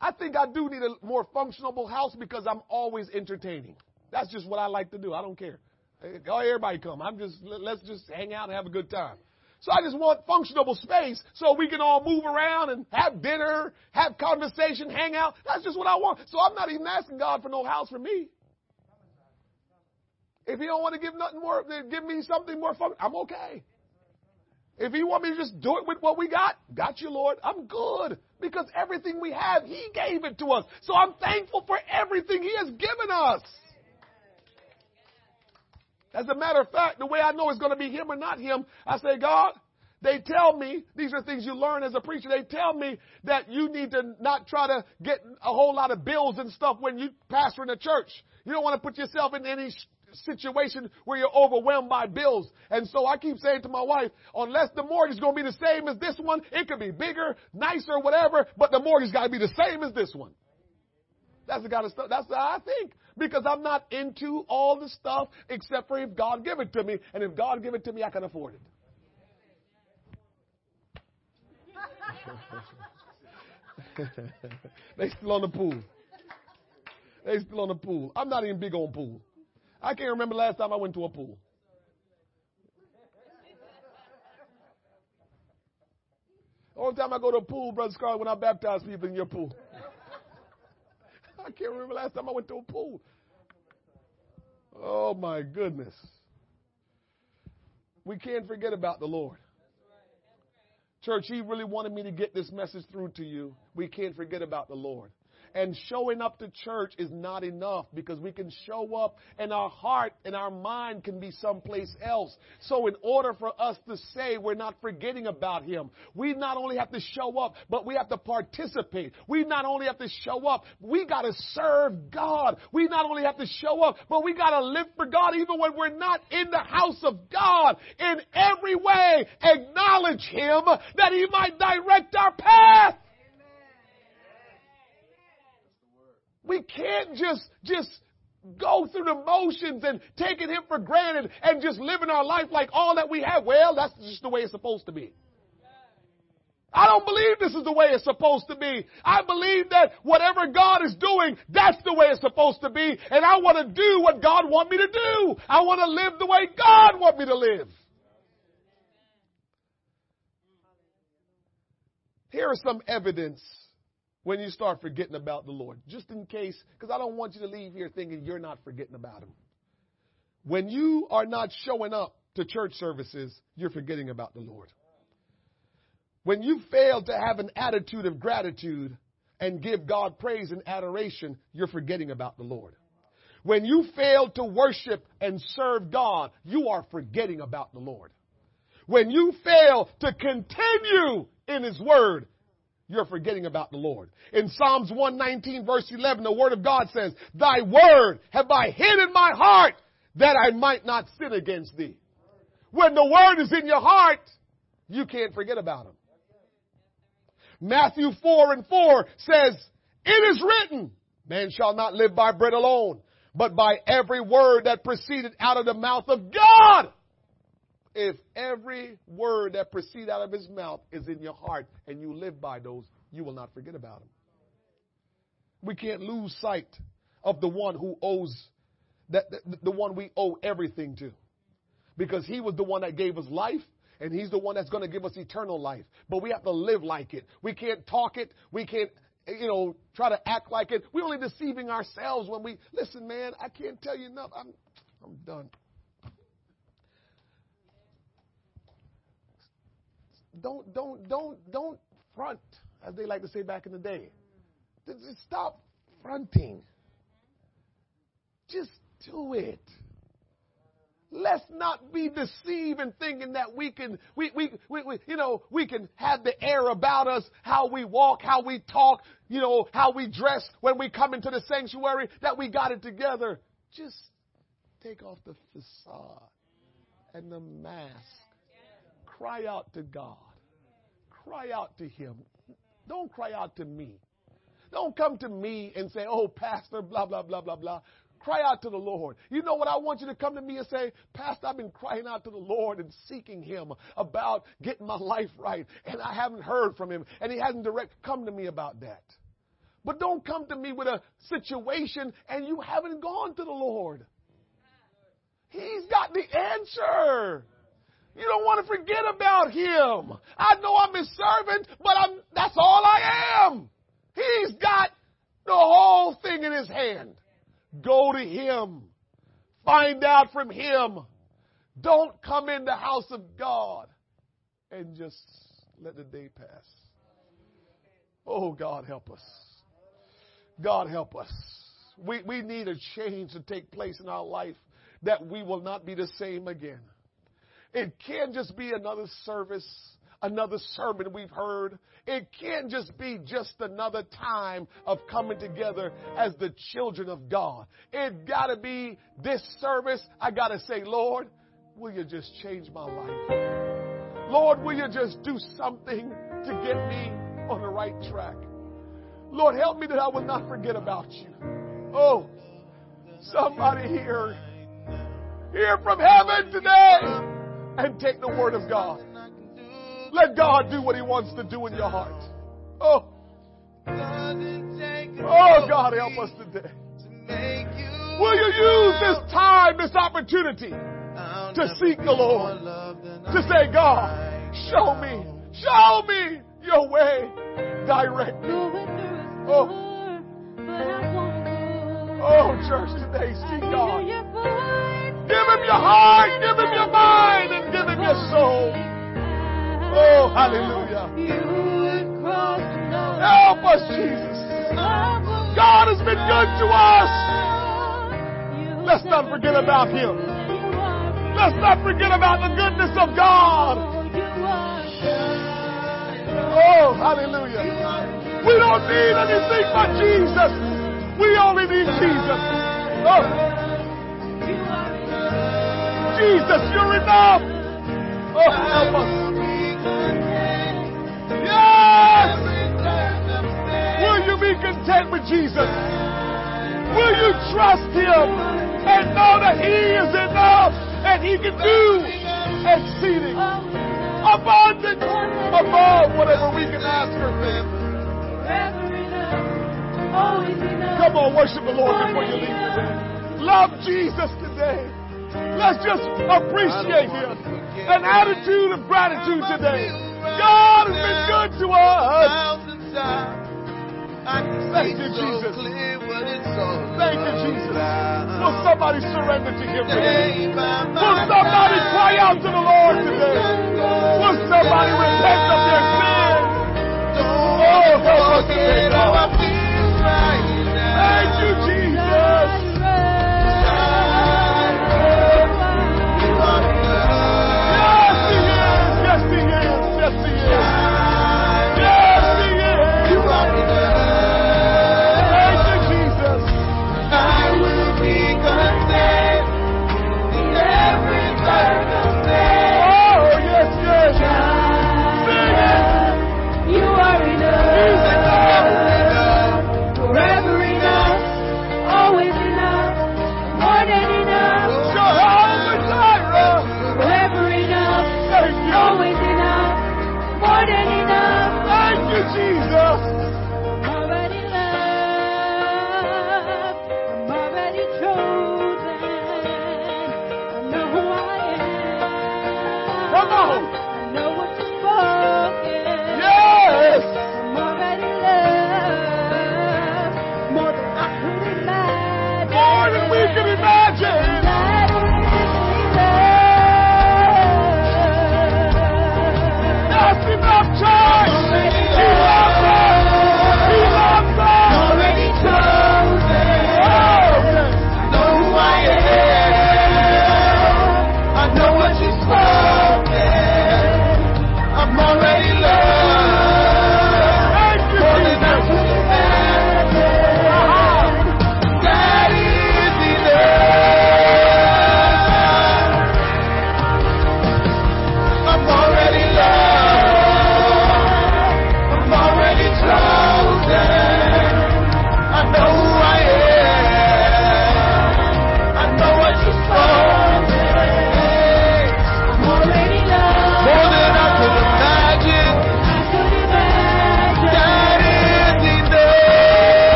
I think I do need a more functional house because I'm always entertaining. That's just what I like to do. I don't care. Oh, everybody come. I'm just, let's just hang out and have a good time. So I just want functional space so we can all move around and have dinner, have conversation, hang out. That's just what I want. So I'm not even asking God for no house for me. If He don't want to give nothing more, give me something more fun, I'm okay. If you want me to just do it with what we got, got you, Lord. I'm good because everything we have, He gave it to us. So I'm thankful for everything He has given us. As a matter of fact, the way I know it's going to be him or not him, I say, God, they tell me, these are things you learn as a preacher, they tell me that you need to not try to get a whole lot of bills and stuff when you pastor in a church. You don't want to put yourself in any situation where you're overwhelmed by bills. And so I keep saying to my wife, unless the mortgage is going to be the same as this one, it could be bigger, nicer, whatever, but the mortgage got to be the same as this one. That's the kind of stuff. That's how I think because I'm not into all the stuff except for if God give it to me, and if God give it to me, I can afford it. <laughs> they still on the pool. They still on the pool. I'm not even big on pool. I can't remember last time I went to a pool. Only time I go to a pool, Brother Scarlett, when I baptize people in your pool. <laughs> I can't remember last time I went to a pool. Oh my goodness. We can't forget about the Lord. Church, He really wanted me to get this message through to you. We can't forget about the Lord. And showing up to church is not enough because we can show up and our heart and our mind can be someplace else. So in order for us to say we're not forgetting about Him, we not only have to show up, but we have to participate. We not only have to show up, we got to serve God. We not only have to show up, but we got to live for God even when we're not in the house of God. In every way, acknowledge Him that He might direct our path. We can't just, just go through the motions and taking Him for granted and just living our life like all that we have. Well, that's just the way it's supposed to be. I don't believe this is the way it's supposed to be. I believe that whatever God is doing, that's the way it's supposed to be. And I want to do what God wants me to do. I want to live the way God wants me to live. Here is some evidence when you start forgetting about the Lord. Just in case, because I don't want you to leave here thinking you're not forgetting about Him. When you are not showing up to church services, you're forgetting about the Lord. When you fail to have an attitude of gratitude and give God praise and adoration, you're forgetting about the Lord. When you fail to worship and serve God, you are forgetting about the Lord. When you fail to continue in His Word, you're forgetting about the Lord. In Psalms 119 verse 11, the word of God says, Thy word have I hid in my heart that I might not sin against thee. When the word is in your heart, you can't forget about him. Matthew 4 and 4 says, It is written, man shall not live by bread alone, but by every word that proceeded out of the mouth of God. If every word that proceeds out of his mouth is in your heart and you live by those, you will not forget about them. We can't lose sight of the one who owes that the, the one we owe everything to. Because he was the one that gave us life and he's the one that's going to give us eternal life. But we have to live like it. We can't talk it. We can't you know, try to act like it. We're only deceiving ourselves when we listen, man. I can't tell you enough. I'm, I'm done. Don't, don't, don't, don't front, as they like to say back in the day. Just stop fronting. Just do it. Let's not be deceived in thinking that we can, we, we, we, we, you know, we can have the air about us, how we walk, how we talk, you know, how we dress when we come into the sanctuary, that we got it together. Just take off the facade and the mask. Cry out to God. Cry out to Him. Don't cry out to me. Don't come to me and say, oh, Pastor, blah, blah, blah, blah, blah. Cry out to the Lord. You know what I want you to come to me and say, Pastor, I've been crying out to the Lord and seeking Him about getting my life right, and I haven't heard from Him, and He hasn't direct. Come to me about that. But don't come to me with a situation and you haven't gone to the Lord. He's got the answer. You don't want to forget about him. I know I'm his servant, but I'm, that's all I am. He's got the whole thing in his hand. Go to him. Find out from him. Don't come in the house of God and just let the day pass. Oh, God, help us. God, help us. We, we need a change to take place in our life that we will not be the same again. It can't just be another service, another sermon we've heard. It can't just be just another time of coming together as the children of God. It gotta be this service. I gotta say, Lord, will you just change my life? Lord, will you just do something to get me on the right track? Lord, help me that I will not forget about you. Oh, somebody here, hear from heaven today and take the word of God. Let God do what he wants to do in your heart. Oh, oh God, help us today. Will you use this time, this opportunity to seek the Lord? To say, God, show me, show me your way, direct me. Oh. Oh, church today, see God. Give him your heart, give him your mind, and give him your soul. Oh, hallelujah. Help us, Jesus. God has been good to us. Let's not forget about him. Let's not forget about the goodness of God. Oh, hallelujah. We don't need anything but Jesus. We only need Jesus. Oh. Jesus, you're enough. Oh, help us. Yes. Will you be content with Jesus? Will you trust Him and know that He is enough and He can do exceeding abundant above whatever we can ask or think? Come on, worship the Lord before you leave today. Love Jesus today. Let's just appreciate Him. An attitude of gratitude today. God has been good to us. Thank you, Jesus. Thank you, Jesus. Will somebody surrender to Him today? Will somebody cry out to the Lord today? Will somebody repent of their sins? Oh, help us today, God.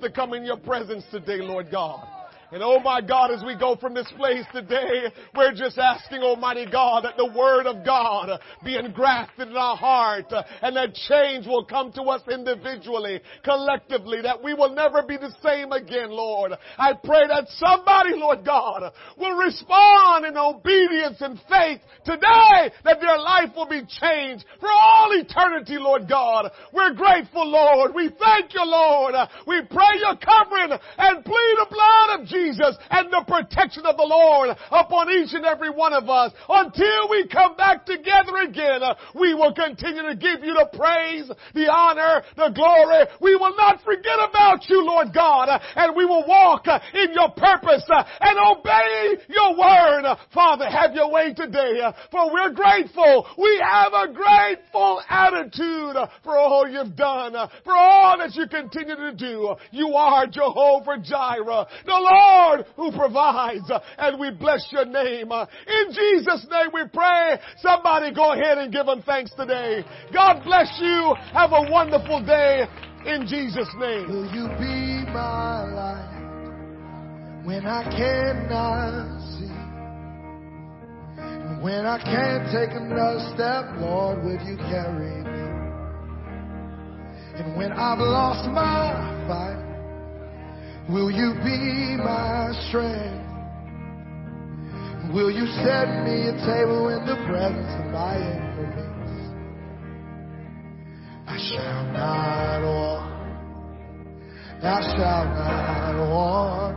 to come in your presence today, Lord God. And oh my God, as we go from this place today, we're just asking Almighty God that the Word of God be engrafted in our heart and that change will come to us individually, collectively, that we will never be the same again, Lord. I pray that somebody, Lord God, will respond in obedience and faith today that their life will be changed for all eternity, Lord God. We're grateful, Lord. We thank you, Lord. We pray your covering and plead the blood of Jesus Jesus and the protection of the Lord upon each and every one of us. Until we come back together again, we will continue to give you the praise, the honor, the glory. We will not forget about you, Lord God, and we will walk in your purpose and obey your word. Father, have your way today, for we're grateful. We have a grateful attitude for all you've done, for all that you continue to do. You are Jehovah Jireh, the Lord who provides, and we bless your name. In Jesus' name we pray. Somebody go ahead and give him thanks today. God bless you. Have a wonderful day in Jesus' name. Will you be my light when I cannot see? When I can't take another step, Lord, will you carry me? And when I've lost my fight, will you be my strength? Will you set me a table in the presence of my enemies? I shall not want. I shall not want.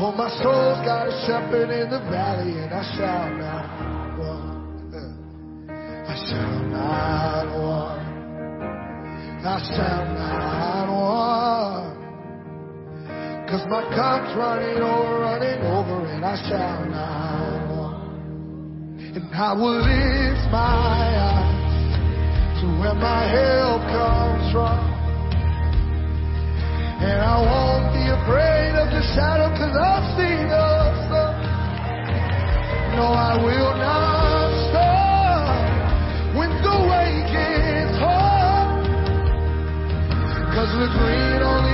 Oh, my soul's got a shepherd in the valley, and I shall not want. I shall not want. I shall not. Cause my cup's running over, running over, and I shall not. And I will lift my eyes to where my help comes from. And I won't be afraid of the shadow cause I've seen the sun. No, I will not stop when the way gets hard. Cause the green only